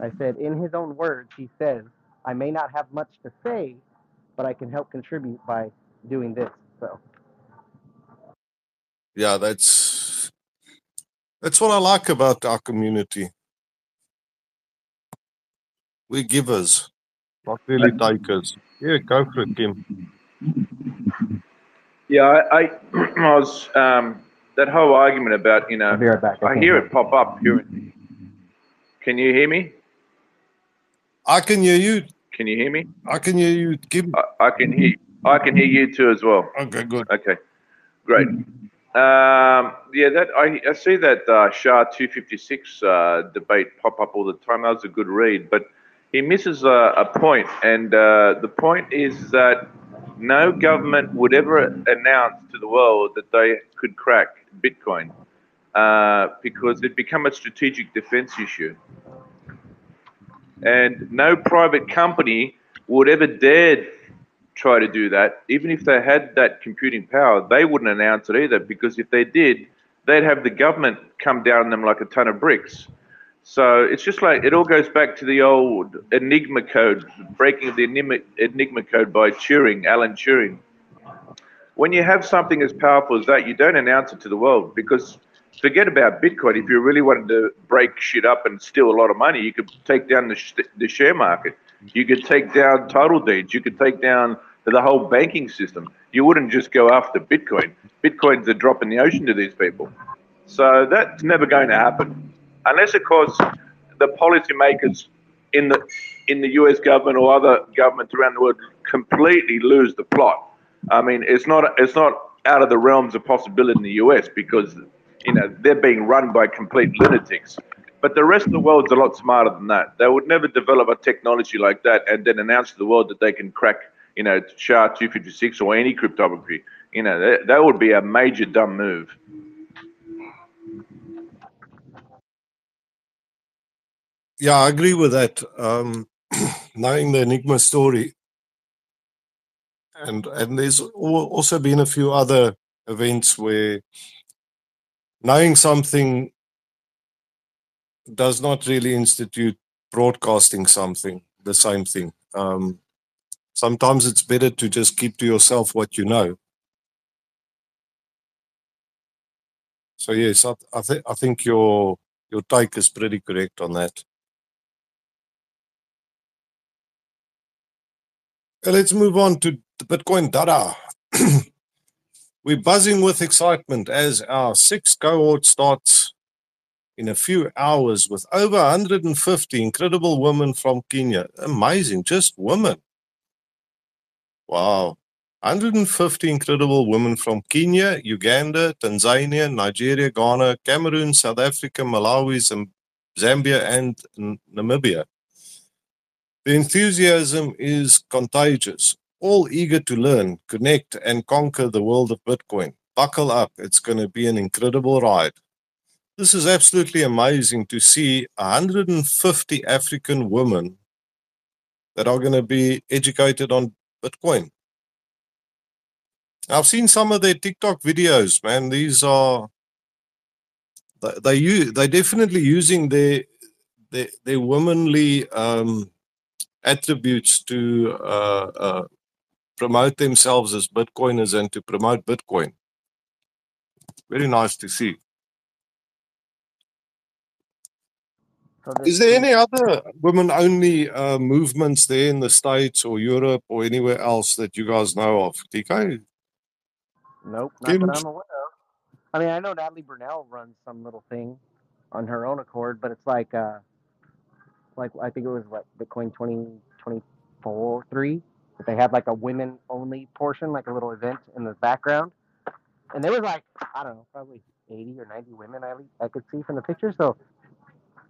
I said, in his own words, he says, I may not have much to say, but I can help contribute by doing this. So Yeah, that's that's what I like about our community. We givers, not really takers. Yeah, go for it, Kim. Yeah, I, I, I was um, that whole argument about you know right back. I can't hear hear. it pop up. Hear it. Can you hear me? I can hear you. Can you hear me? I can hear you, Kim. I, I can hear. I can hear you too as well. Okay, good. Okay, great. Um, yeah, that I, I see that uh, SHA 256 uh, debate pop up all the time. That was a good read, but he misses a, a point, and uh, the point is that no government would ever announce to the world that they could crack Bitcoin uh, because it'd become a strategic defense issue, and no private company would ever dare try to do that, even if they had that computing power, they wouldn't announce it either because if they did, they'd have the government come down on them like a ton of bricks. So it's just like it all goes back to the old Enigma code, breaking of the Enigma, Enigma code by Turing, Alan Turing. When you have something as powerful as that, you don't announce it to the world because forget about Bitcoin. If you really wanted to break shit up and steal a lot of money, you could take down the, sh- the share market. You could take down total deeds. You could take down the whole banking system. You wouldn't just go after Bitcoin. Bitcoin's a drop in the ocean to these people. So that's never going to happen, unless, of course, the policymakers in the in the U.S. government or other governments around the world completely lose the plot. I mean, it's not it's not out of the realms of possibility in the U.S. because you know they're being run by complete lunatics. But the rest of the world's a lot smarter than that. They would never develop a technology like that and then announce to the world that they can crack you know, SHA 256 or any cryptography. You know, that, that would be a major dumb move. Yeah, I agree with that. Um, knowing the Enigma story, and and there's also been a few other events where knowing something does not really institute broadcasting something, the same thing. Um, sometimes it's better to just keep to yourself what you know. So yes, I, I think I think your your take is pretty correct on that. Let's move on to the Bitcoin Dada. We're buzzing with excitement as our sixth cohort starts in a few hours with over 150 incredible women from Kenya. Amazing, just women. Wow. 150 incredible women from Kenya, Uganda, Tanzania, Nigeria, Ghana, Cameroon, South Africa, Malawi, Zambia, and Namibia. The enthusiasm is contagious. All eager to learn, connect, and conquer the world of Bitcoin. Buckle up, it's going to be an incredible ride. This is absolutely amazing to see 150 African women that are going to be educated on Bitcoin. I've seen some of their TikTok videos, man. These are they they use they definitely using their their, their womanly um, attributes to uh, uh, promote themselves as Bitcoiners and to promote Bitcoin. Very nice to see. Is there any other women only uh, movements there in the States or Europe or anywhere else that you guys know of? TK? Nope, not that I'm aware of. I mean, I know Natalie Brunell runs some little thing on her own accord, but it's like, uh, like I think it was what Bitcoin twenty twenty four three. But they had like a women only portion, like a little event in the background. And there was like, I don't know, probably 80 or 90 women I, I could see from the picture. So,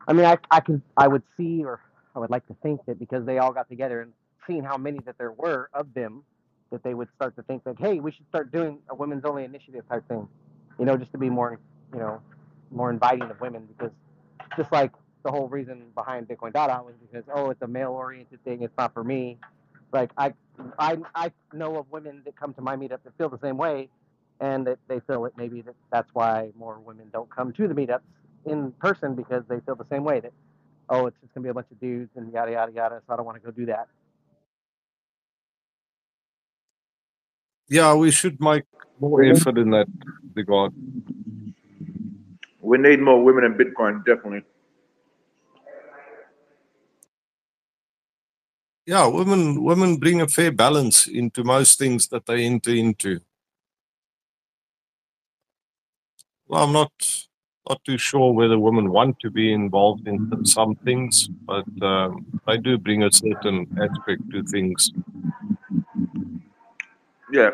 I mean, I, I could, I would see, or I would like to think that because they all got together and seeing how many that there were of them, that they would start to think like, hey, we should start doing a women's only initiative type thing, you know, just to be more, you know, more inviting of women because just like the whole reason behind Bitcoin Dada was because oh, it's a male oriented thing, it's not for me, like I I I know of women that come to my meetup that feel the same way, and that they feel it maybe that that's why more women don't come to the meetups in person because they feel the same way that oh, it's just gonna be a bunch of dudes and yada yada yada. So I don't want to go do that. Yeah, we should make more effort in that regard. We need more women in Bitcoin, definitely. Yeah, women women bring a fair balance into most things that they enter into. Well, I'm not not too sure whether women want to be involved in some things, but um, they do bring a certain aspect to things. Yeah,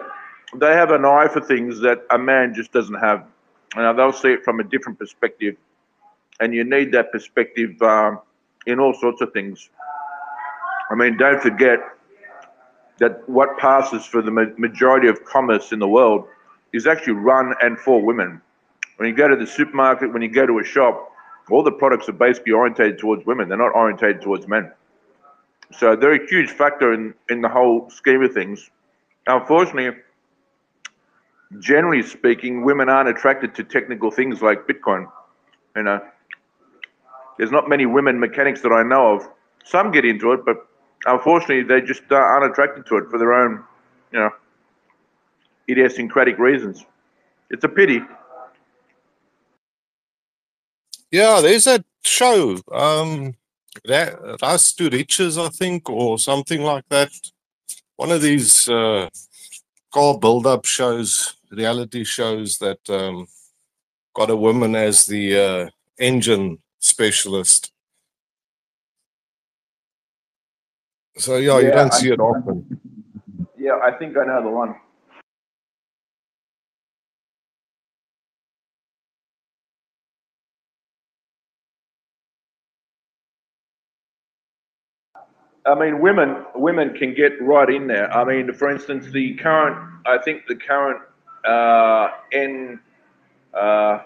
they have an eye for things that a man just doesn't have. And they'll see it from a different perspective. And you need that perspective um, in all sorts of things. I mean, don't forget that what passes for the majority of commerce in the world is actually run and for women. When you go to the supermarket, when you go to a shop, all the products are basically orientated towards women. They're not orientated towards men. So they're a huge factor in, in the whole scheme of things. Unfortunately, generally speaking, women aren't attracted to technical things like Bitcoin. You know, there's not many women mechanics that I know of. Some get into it, but unfortunately, they just uh, aren't attracted to it for their own, you know, idiosyncratic reasons. It's a pity. Yeah, there's that show, um, Ra- Ras to Riches, I think, or something like that. One of these uh, car build-up shows, reality shows that um, got a woman as the uh, engine specialist. So yeah, you don't I, see it often. yeah, I think I know the one. I mean, women women can get right in there. I mean, for instance, the current, I think the current uh, N, uh,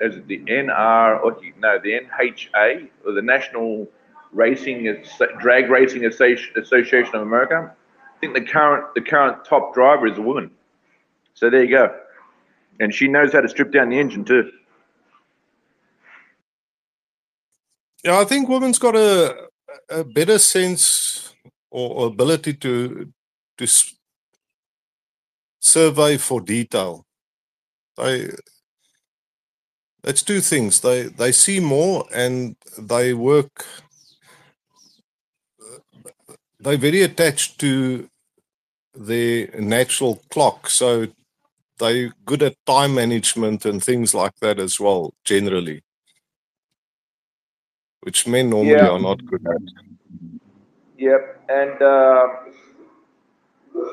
is it the NR or no, the NHA or the National Racing Drag Racing Association of America. I think the current the current top driver is a woman. So there you go, and she knows how to strip down the engine too. Yeah, I think women's got a a better sense or, ability to to survey for detail. They it's two things. They they see more and they work. They're very attached to their natural clock, so they're good at time management and things like that as well. Generally, which men normally Yeah. are not good at. Yep, and uh,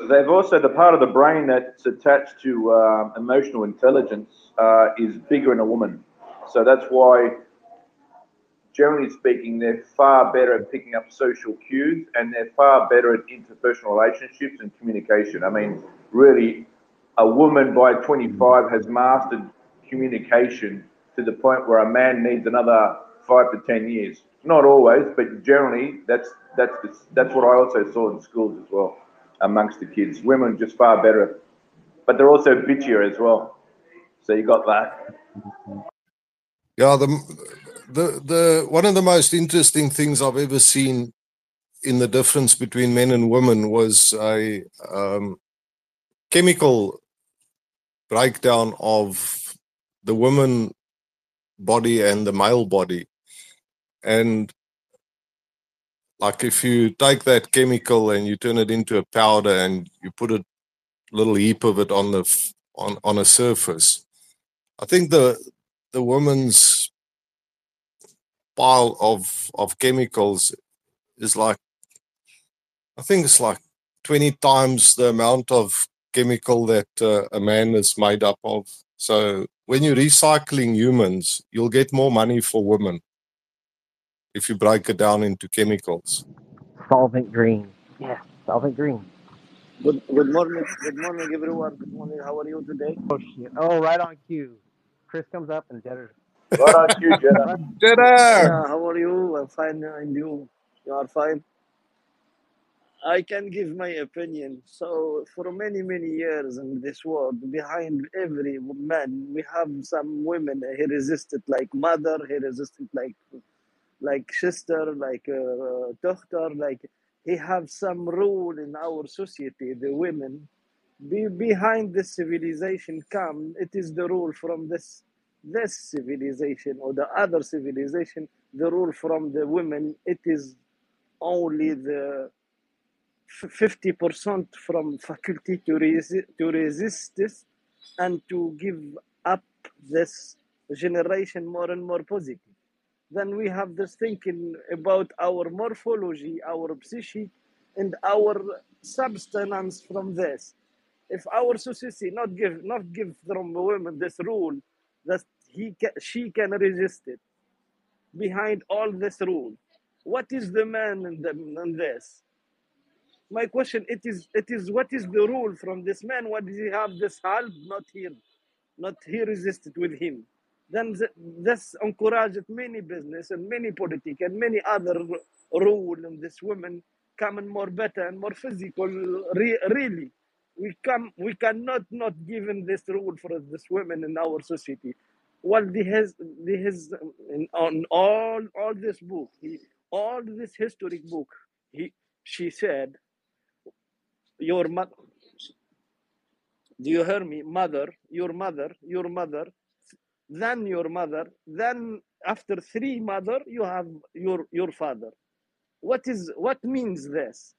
they've also the part of the brain that's attached to um emotional intelligence uh, is bigger in a woman. So that's why, generally speaking, they're far better at picking up social cues and they're far better at interpersonal relationships and communication. I mean, really, a woman by 25 has mastered communication to the point where a man needs another five to 10 years. Not always, but generally, that's that's the, that's what I also saw in schools as well, amongst the kids. Women just far better, but they're also bitchier as well. So you got that. Yeah, the the the one of the most interesting things I've ever seen in the difference between men and women was a um, chemical breakdown of the woman body and the male body, and like if you take that chemical and you turn it into a powder and you put a little heap of it on the on on a surface, I think the the woman's pile of of chemicals is like I think it's like 20 times the amount of chemical that uh, a man is made up of. So when you're recycling humans, you'll get more money for women if you break it down into chemicals. Soylent Green. Yes, Soylent Green. Good, good morning, good morning, everyone. Good morning. How are you today? Oh shit. Oh, right on cue. Chris comes up and Jetter. Right on cue, Jenna. Yeah, how are you? I'm fine, and you? You are fine. I can give my opinion. So, for many, many years in this world, behind every man, we have some women. He resisted like mother. He resisted like like sister, like uh, daughter. Like he have some rule in our society. The women be, behind this civilization come. It is the rule from this this civilization or the other civilization. The rule from the women. It is only the fifty percent from faculty to resist to resist this and to give up this generation more and more positive. Then we have this thinking about our morphology, our psyche, and our substance from this. If our society not give not give from the women this rule that he ca- she can resist it behind all this rule, what is the man in, the, in this? my question it is it is what is the rule from this man? What does he have this help not here not he resisted with him. Then th- this encouraged many business and many politic and many other rule in this women coming more better and more physical re- really. We come we cannot not given this rule for this women in our society well the has the in, on all all this book he, all this historic book he she said your mother do you hear me? Mother your mother your mother then your mother then after three mother you have your your father. What is what means this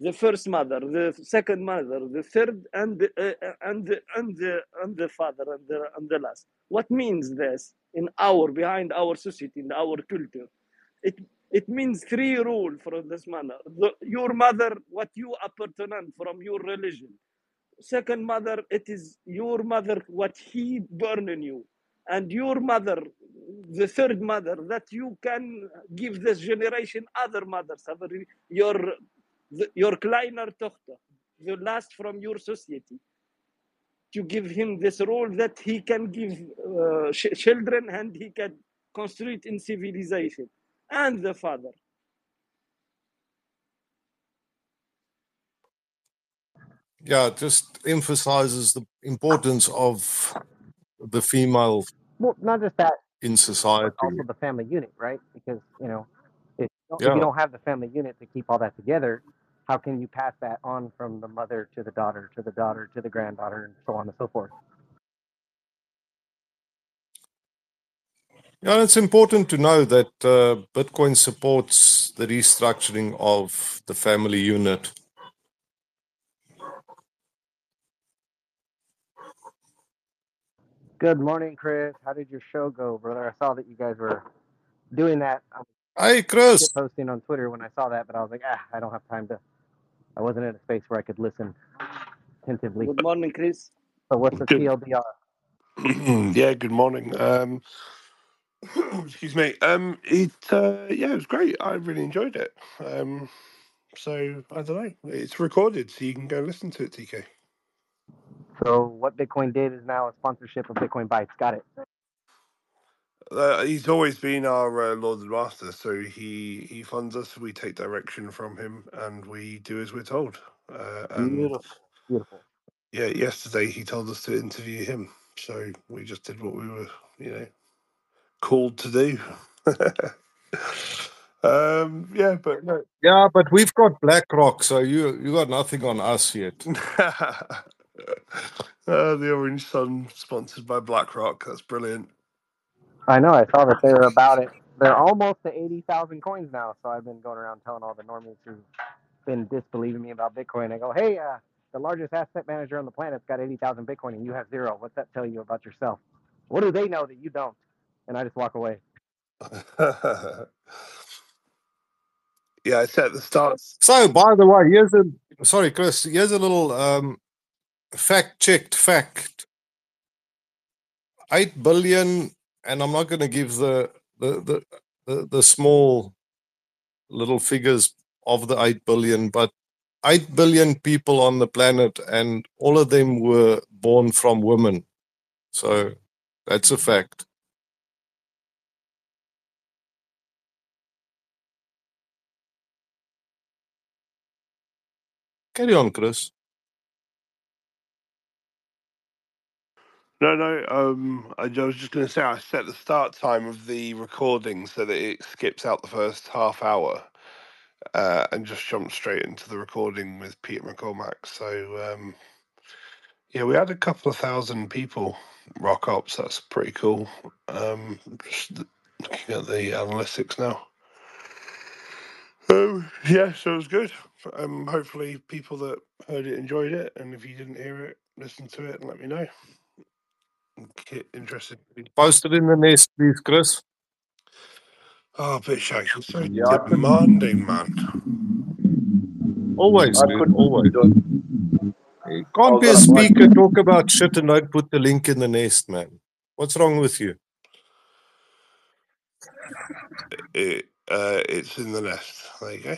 the first mother the second mother the third and uh, uh, and and the and the father and the and the last. What means this in our behind our society in our culture? It it means three rule for this manner. The, your mother what you appertain from your religion. Second mother it is your mother what he born in you. And your mother the third mother that you can give this generation other mothers, other your the, your kleiner Tochter, the last from your society. To give him this role that he can give uh, ch- children and he can construct in civilization, and the father. Yeah, it just emphasizes the importance of the female Well, not just that, in but society. also the family unit, right? Because you know, if, you don't- if you don't have the family unit to keep all that together, how can you pass that on from the mother to the daughter to the daughter to the granddaughter and so on and so forth? Yeah, and it's important to know that uh, Bitcoin supports the restructuring of the family unit. Good morning, Chris. How did your show go, brother? I saw that you guys were doing that. I was Hey, Chris. posting on Twitter when I saw that, but I was like, ah, I don't have time to. I wasn't in a space where I could listen attentively. Good morning, Chris. So what's the Good. TLDR? yeah, good morning. Um, excuse me. Um, it uh, yeah, it was great. I really enjoyed it. Um, so I don't know. It's recorded, so you can go listen to it, TK. So what Bitcoin did is now a sponsorship of Bitcoin Bytes. Got it. Uh, he's always been our uh, Lord and Master, so he he funds us. We take direction from him, and we do as we're told. Uh, and Beautiful. Beautiful. yeah, yesterday he told us to interview him, so we just did what we were, you know, called to do. um, yeah, but no. Yeah, but we've got BlackRock, so you you got nothing on us yet. uh, the Orange Sun, sponsored by BlackRock. That's brilliant. I know. I saw that they were about it. They're almost to eighty thousand coins now. So I've been going around telling all the normies who've been disbelieving me about Bitcoin. I go, hey, uh, the largest asset manager on the planet's got eighty thousand Bitcoin, and you have zero. What's that tell you about yourself? What do they know that you don't? And I just walk away. yeah, I said the start. So, by the way, here's a sorry, Chris. Here's a little um, fact-checked fact. Eight billion, and I'm not going to give the the, the the the small little figures of the eight billion, but eight billion people on the planet, and all of them were born from women. So that's a fact. Carry on, Chris. No, no. Um, I, was just going to say I set the start time of the recording so that it skips out the first half hour uh, and just jumps straight into the recording with Peter McCormack. So um, yeah, we had a couple of thousand people rock up. So that's pretty cool. Um, just looking at the analytics now. Um, yeah, so it was good. Um, hopefully, people that heard it enjoyed it, and if you didn't hear it, listen to it and let me know. Get interested. Post it in the nest, please, Chris. Oh, BitShack, you're so Yeah, I couldn't- demanding, man. Always, I dude, couldn't always. do it. You can't be a was on speaker, talk about shit, and don't put the link in the nest, man. What's wrong with you? It, uh, it's in the nest. There you go.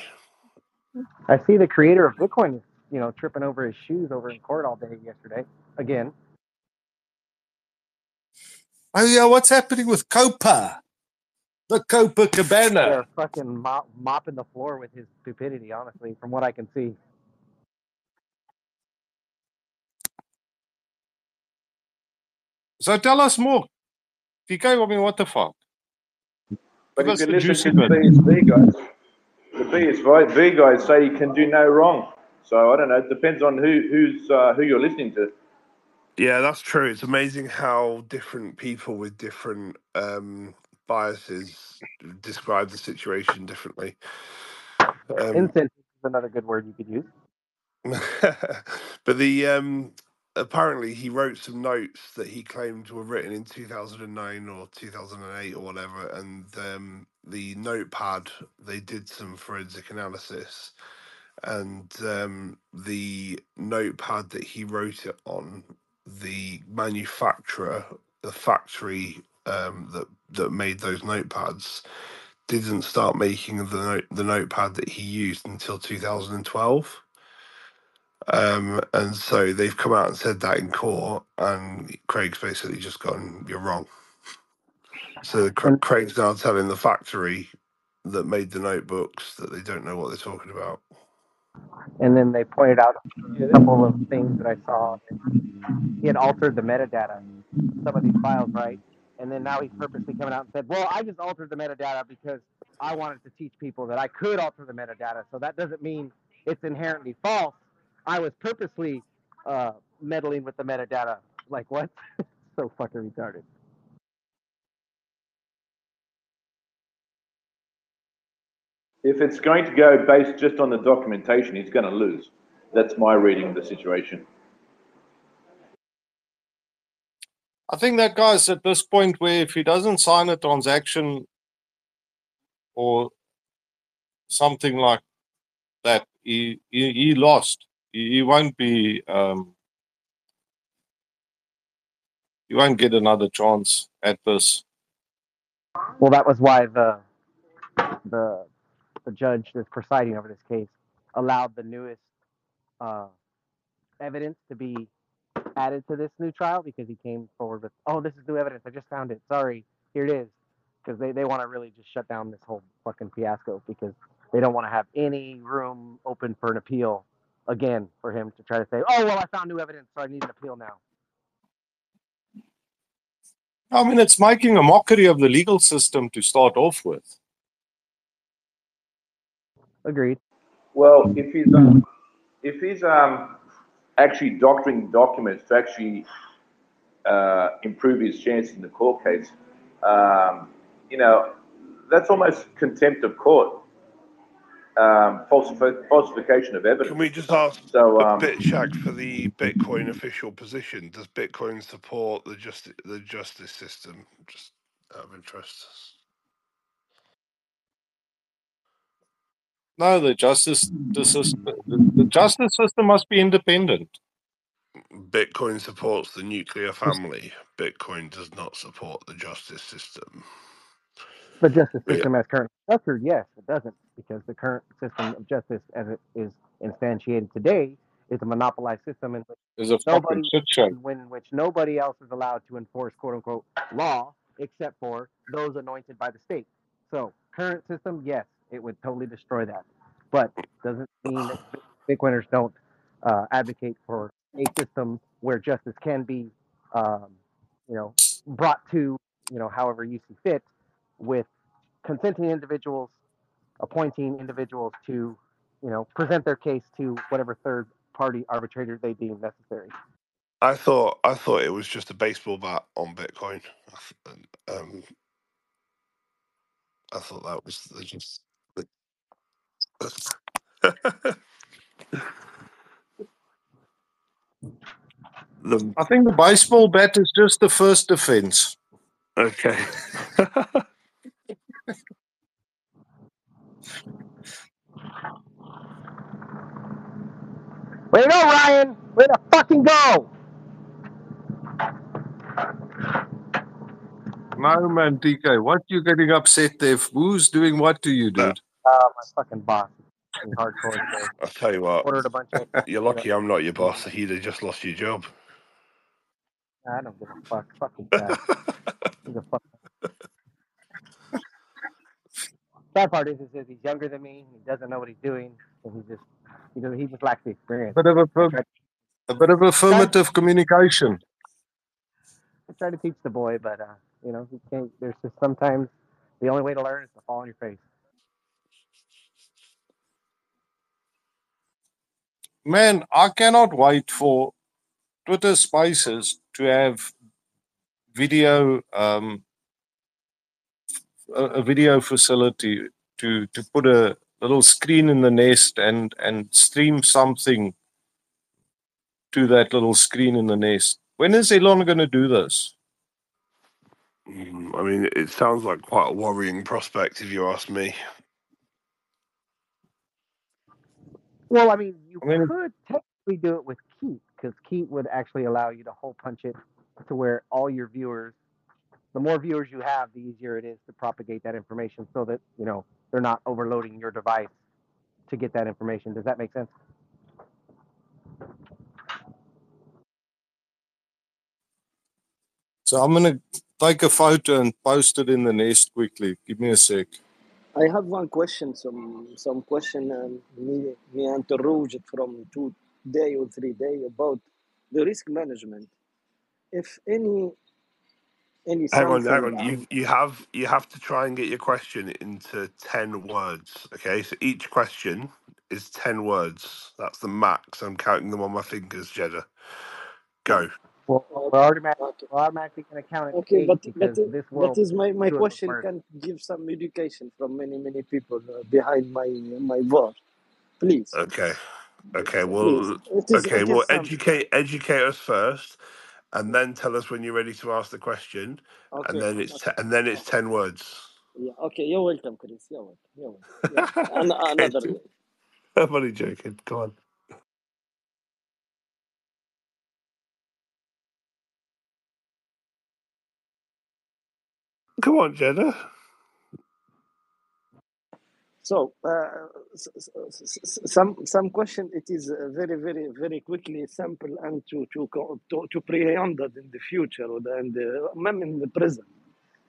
I see the creator of Bitcoin is, you know, tripping over his shoes over in court all day yesterday. Again. Oh yeah, what's happening with Copa? The Copa Cabana. They're fucking mop, mopping the floor with his stupidity, honestly, from what I can see. So tell us more. TK, I mean, what the fuck? But Give if you the juicy listen to the bit. BSV guys, the BSV guys say you can do no wrong. So I don't know. It depends on who who's uh, who you're listening to. Yeah, that's true. It's amazing how different people with different um, biases describe the situation differently. Um, Incentive is another good word you could use. but the um, apparently he wrote some notes that he claimed were written in 2009 or 2008 or whatever, and um, the notepad they did some forensic analysis, and um, the notepad that he wrote it on, the manufacturer, the factory um, that that made those notepads didn't start making the note, the notepad that he used until 2012. Um, and so they've come out and said that in court, and Craig's basically just gone, "You're wrong." So Craig's now telling the factory that made the notebooks that they don't know what they're talking about. And then they pointed out a couple of things that I saw. He had altered the metadata, some of these files, right? And then now he's purposely coming out and said, "Well, I just altered the metadata because I wanted to teach people that I could alter the metadata. So that doesn't mean it's inherently false. I was purposely uh, meddling with the metadata. Like what? so fucking retarded." If it's going to go based just on the documentation, he's going to lose. That's my reading of the situation. I think that guy's at this point where if he doesn't sign a transaction or something like that, he he, he lost. He, he won't be. Um, he won't get another chance at this. Well, that was why the the the judge that's presiding over this case allowed the newest uh, evidence to be added to this new trial because he came forward with, oh, this is new evidence. I just found it. Sorry, here it is. Because they, they want to really just shut down this whole fucking fiasco because they don't want to have any room open for an appeal again for him to try to say, oh, well, I found new evidence, so I need an appeal now. I mean, it's making a mockery of the legal system to start off with. Agreed. Well, if he's um, if he's um, actually doctoring documents to actually uh, improve his chance in the court case, um, you know, that's almost contempt of court, um, falsifi- falsification of evidence. Can we just ask So, a um, BitShack, for the Bitcoin official position? Does Bitcoin support the just the justice system? Just out of interest. No, the justice the system the, the justice system must be independent. Bitcoin supports the nuclear family. Bitcoin does not support the justice system. The justice Yeah. system as currently structured, yes, it doesn't, because the current system of justice as it is instantiated today is a monopolized system in which It's a nobody fucking shit show. which nobody else is allowed to enforce quote unquote law except for those anointed by the state. So current system, yes, it would totally destroy that. But doesn't mean that Bitcoiners don't uh, advocate for a system where justice can be, um, you know, brought to, you know, however you see fit, with consenting individuals appointing individuals to, you know, present their case to whatever third party arbitrator they deem necessary. I thought I thought it was just a baseball bat on Bitcoin. Um, I thought that was just. The, the I think the baseball bat is just the first defense. okay. Way to go, Ryan! Way to fucking go! No man, DK, what you getting upset there? Who's doing what to you, uh, dude? Uh, my fucking boss. Hardcore today. I'll tell you what. Ordered a bunch of. You're lucky I'm not your boss. He'd have just lost your job. I don't give a fuck. Fucking guy. He's a fuck. Sad part is, is, is he's younger than me. He doesn't know what he's doing, and he just he, does, he just lacks the experience. Bit of a, a bit of affirmative communication. I try to teach the boy, but uh, you know, he can't. There's just sometimes the only way to learn is to fall on your face. Man, I cannot wait for Twitter Spaces to have video, um, a, video facility to to put a little screen in the nest and and stream something to that little screen in the nest. When is Elon going to do this? Mm, I mean, it sounds like quite a worrying prospect, if you ask me. Well, I mean, you I mean- could technically do it with Keet because Keet would actually allow you to hole punch it to where all your viewers the more viewers you have, the easier it is to propagate that information so that, you know, they're not overloading your device to get that information. Does that make sense? So I'm gonna take a photo and post it in the nest quickly. Give me a sec. I have one question, some some question um, me, me and Rouge from two day or three day about the risk management. If any any Hang on, hang on. You you have you have to try and get your question into ten words. Okay, so each question is ten words. That's the max. I'm counting them on my fingers, Jeddah. Go. Well, we're automatically, we're automatically going to count it Okay, but but this that world is my, my two of us question can give some education from many many people uh, behind my my word. Please, Okay. Okay. Well. It is Okay. Well, some educate educate us first, and then tell us when you're ready to ask the question, and then it's okay. te- and then it's ten words. Yeah, okay. You're welcome, Chris. You're welcome. You're welcome. Yeah. Okay. another day. I'm only joking. Come on. Come on, Jenna. So, uh, some some question. It is uh, very very very quickly simple and to to to, to prehend it in the future or the, and the, in the present.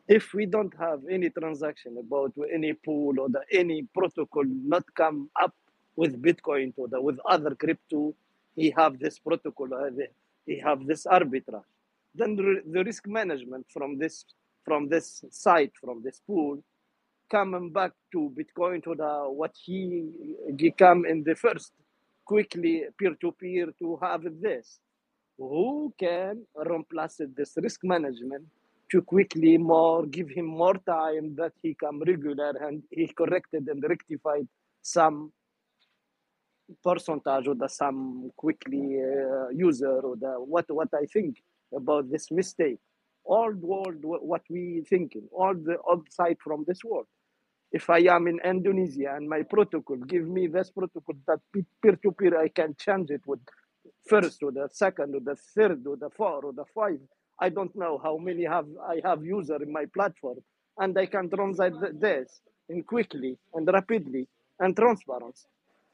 If we don't have any transaction about any pool or the, any protocol not come up with Bitcoin or the, with other crypto, he have this protocol. Uh, he have this arbitrage. Then the, the risk management from this from this site from this pool coming back to Bitcoin to the what he become in the first quickly peer to peer to have this. Who can replace this risk management to quickly more give him more time that he come regular and he corrected and rectified some percentage or the some quickly uh, user or the what what I think about this mistake. The world what we thinking, all the outside from this world if I am in Indonesia and my protocol give me this protocol that peer to peer I can change it with first or the second or the third or the four or the five. I don't know how many have I have user in my platform and I can translate this in quickly and rapidly and transparent.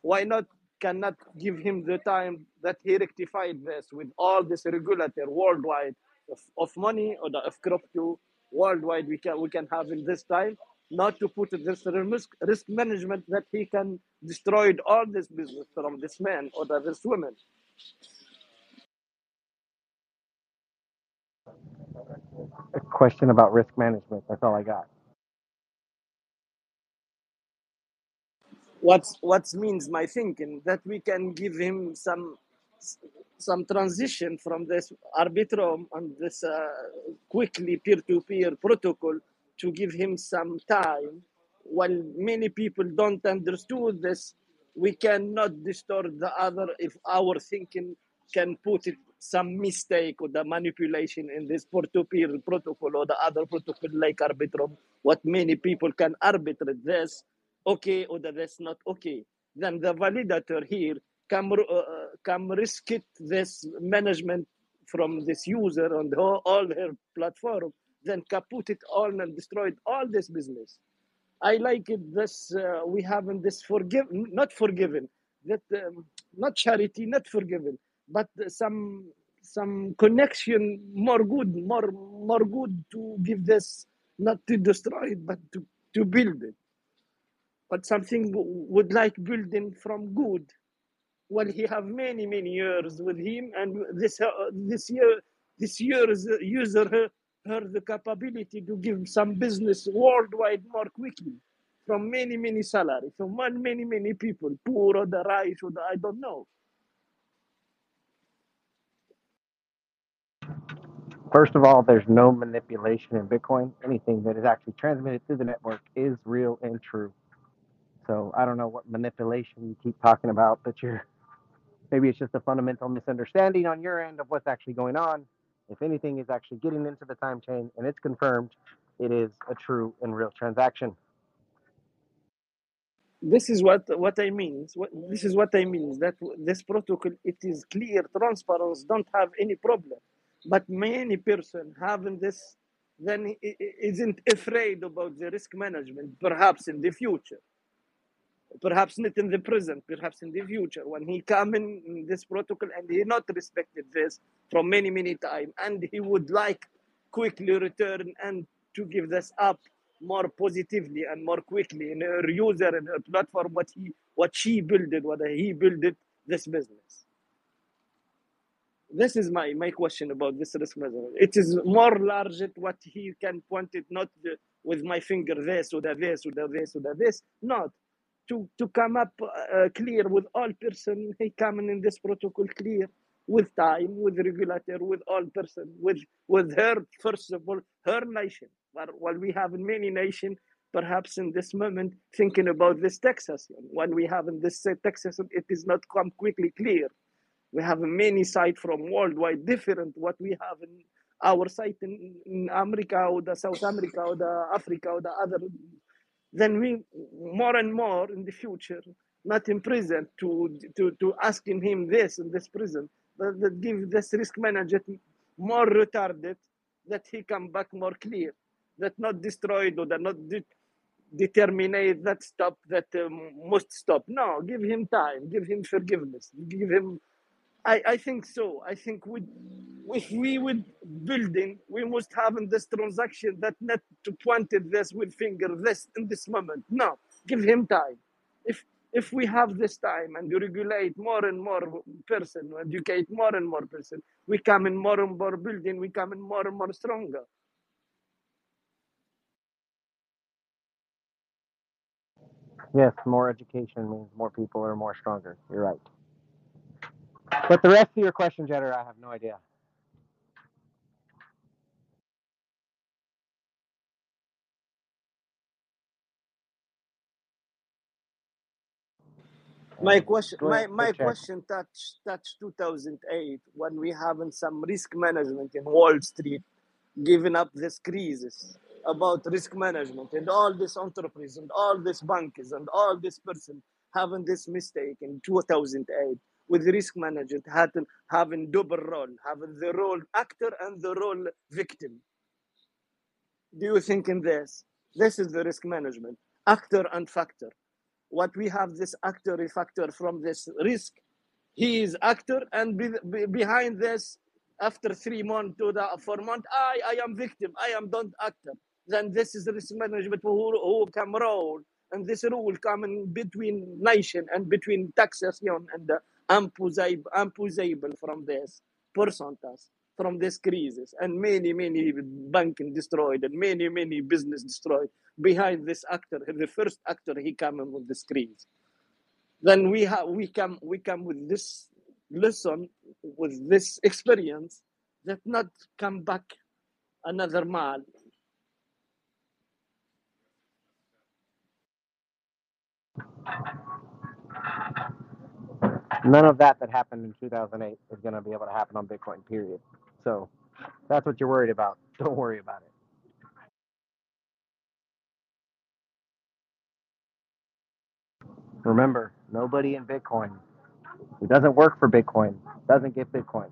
Why not cannot give him the time that he rectified this with all this regulator worldwide of, of money or the of crypto worldwide we can we can have in this time not to put this risk, risk management that he can destroy all this business from this man or this woman. A question about risk management. That's all I got. what's what means my thinking that we can give him some some transition from this arbitrum and this uh, quickly peer-to-peer protocol to give him some time. While many people don't understood this we cannot distort the other if our thinking can put it some mistake or the manipulation in this peer-to-peer protocol or the other protocol like arbitrum. What many people can arbitrate this okay or that that's not okay. Then the validator here can uh, uh, can risk it this management from this user on the, all their platform then kaput it all and destroyed all this business I like it. This uh, we have in this forgive, not forgiven, that um, not charity, not forgiven, but some some connection more good, more more good to give this, not to destroy it, but to to build it. But something would like building from good. Well, he have many many years with him, and this uh, this year this year's user her, her the capability to give some business worldwide more quickly from many many salaries from one many many people, poor or the rich or the I don't know. First of all, there's no manipulation in Bitcoin. Anything that is actually transmitted through the network is real and true. So I don't know what manipulation you keep talking about, but you're maybe it's just a fundamental misunderstanding on your end of what's actually going on. If anything is actually getting into the time chain and it's confirmed, it is a true and real transaction. This is what what I mean. What, this is what I mean. That this protocol it is clear, transparent, don't have any problem. But many person having this then he he- he isn't afraid about the risk management, perhaps in the future. Perhaps not in the present, perhaps in the future, when he come in, this protocol and he not respected this from many, many time, and he would like quickly return and to give this up more positively and more quickly in her user and her platform what he what she built it, whether he built it this business. This is my, my question about this risk. It is more large at what he can point it, not the, with my finger this or the this or the this or the this. Not to to come up uh, clear with all person. Coming in this protocol clear with time, with regulator, with all person, with with her first of all her nation. While, while we have many nation, perhaps in this moment thinking about this Texas. When we have in this uh, Texas, it is not come quickly clear we have many sites from worldwide different what we have in our site in, in America or the South America or the Africa or the other. Then we more and more in the future, not in present, to to to asking him this in this prison, that, that give this risk manager more retarded, that he come back more clear, that not destroyed or that not de- determine that stop that um, must stop. No, give him time, give him forgiveness, give him I, I think so. I think we, if we would building, we must have in this transaction that not to point pointed this with finger this in this moment. No, give him time. If if we have this time and you regulate more and more person, educate more and more person, we come in more and more building, we come in more and more stronger. Yes, more education means more people are more stronger. You're right. But the rest of your question, Jetter, I have no idea. My question, my, my question touch touch 2008 when we having some risk management in Wall Street, giving up this crisis about risk management and all this enterprise and all this bankers and all this person having this mistake in 2008 with risk management having double role, having the role actor and the role victim. Do you think in this? This is the risk management, actor and factor. What we have this actor factor from this risk he is actor and be, be- behind this after three months to the four months i i am victim i am don't actor then this is risk management who, who come role and this rule come in between nation and between taxation and the imposable from this percentage from this crisis and many many banking destroyed and many many business destroyed. Behind this actor the first actor he came with this crisis then we have we come we come with this lesson with this experience that not come back another man None of that that happened in 2008 is going to be able to happen on Bitcoin, period. So that's what you're worried about. Don't worry about it. Remember, nobody in Bitcoin who doesn't work for Bitcoin doesn't get Bitcoin.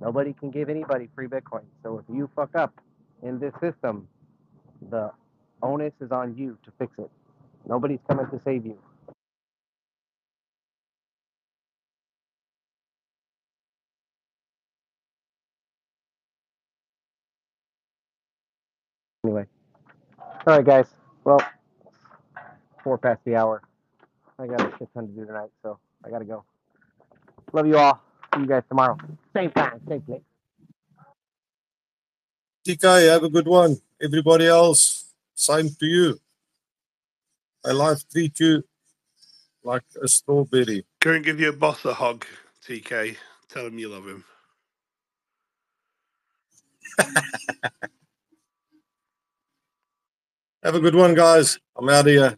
Nobody can give anybody free Bitcoin. So if you fuck up in this system, the onus is on you to fix it. Nobody's coming to save you. Anyway. All right, guys. Well, four past the hour. I got a shit ton to do tonight, so I gotta go. Love you all. See you guys tomorrow. Same time, same place. TK, have a good one. Everybody else, same to you. I life treat you like a strawberry. Go and give your boss a hug, TK. Tell him you love him. Have a good one, guys. I'm out of here.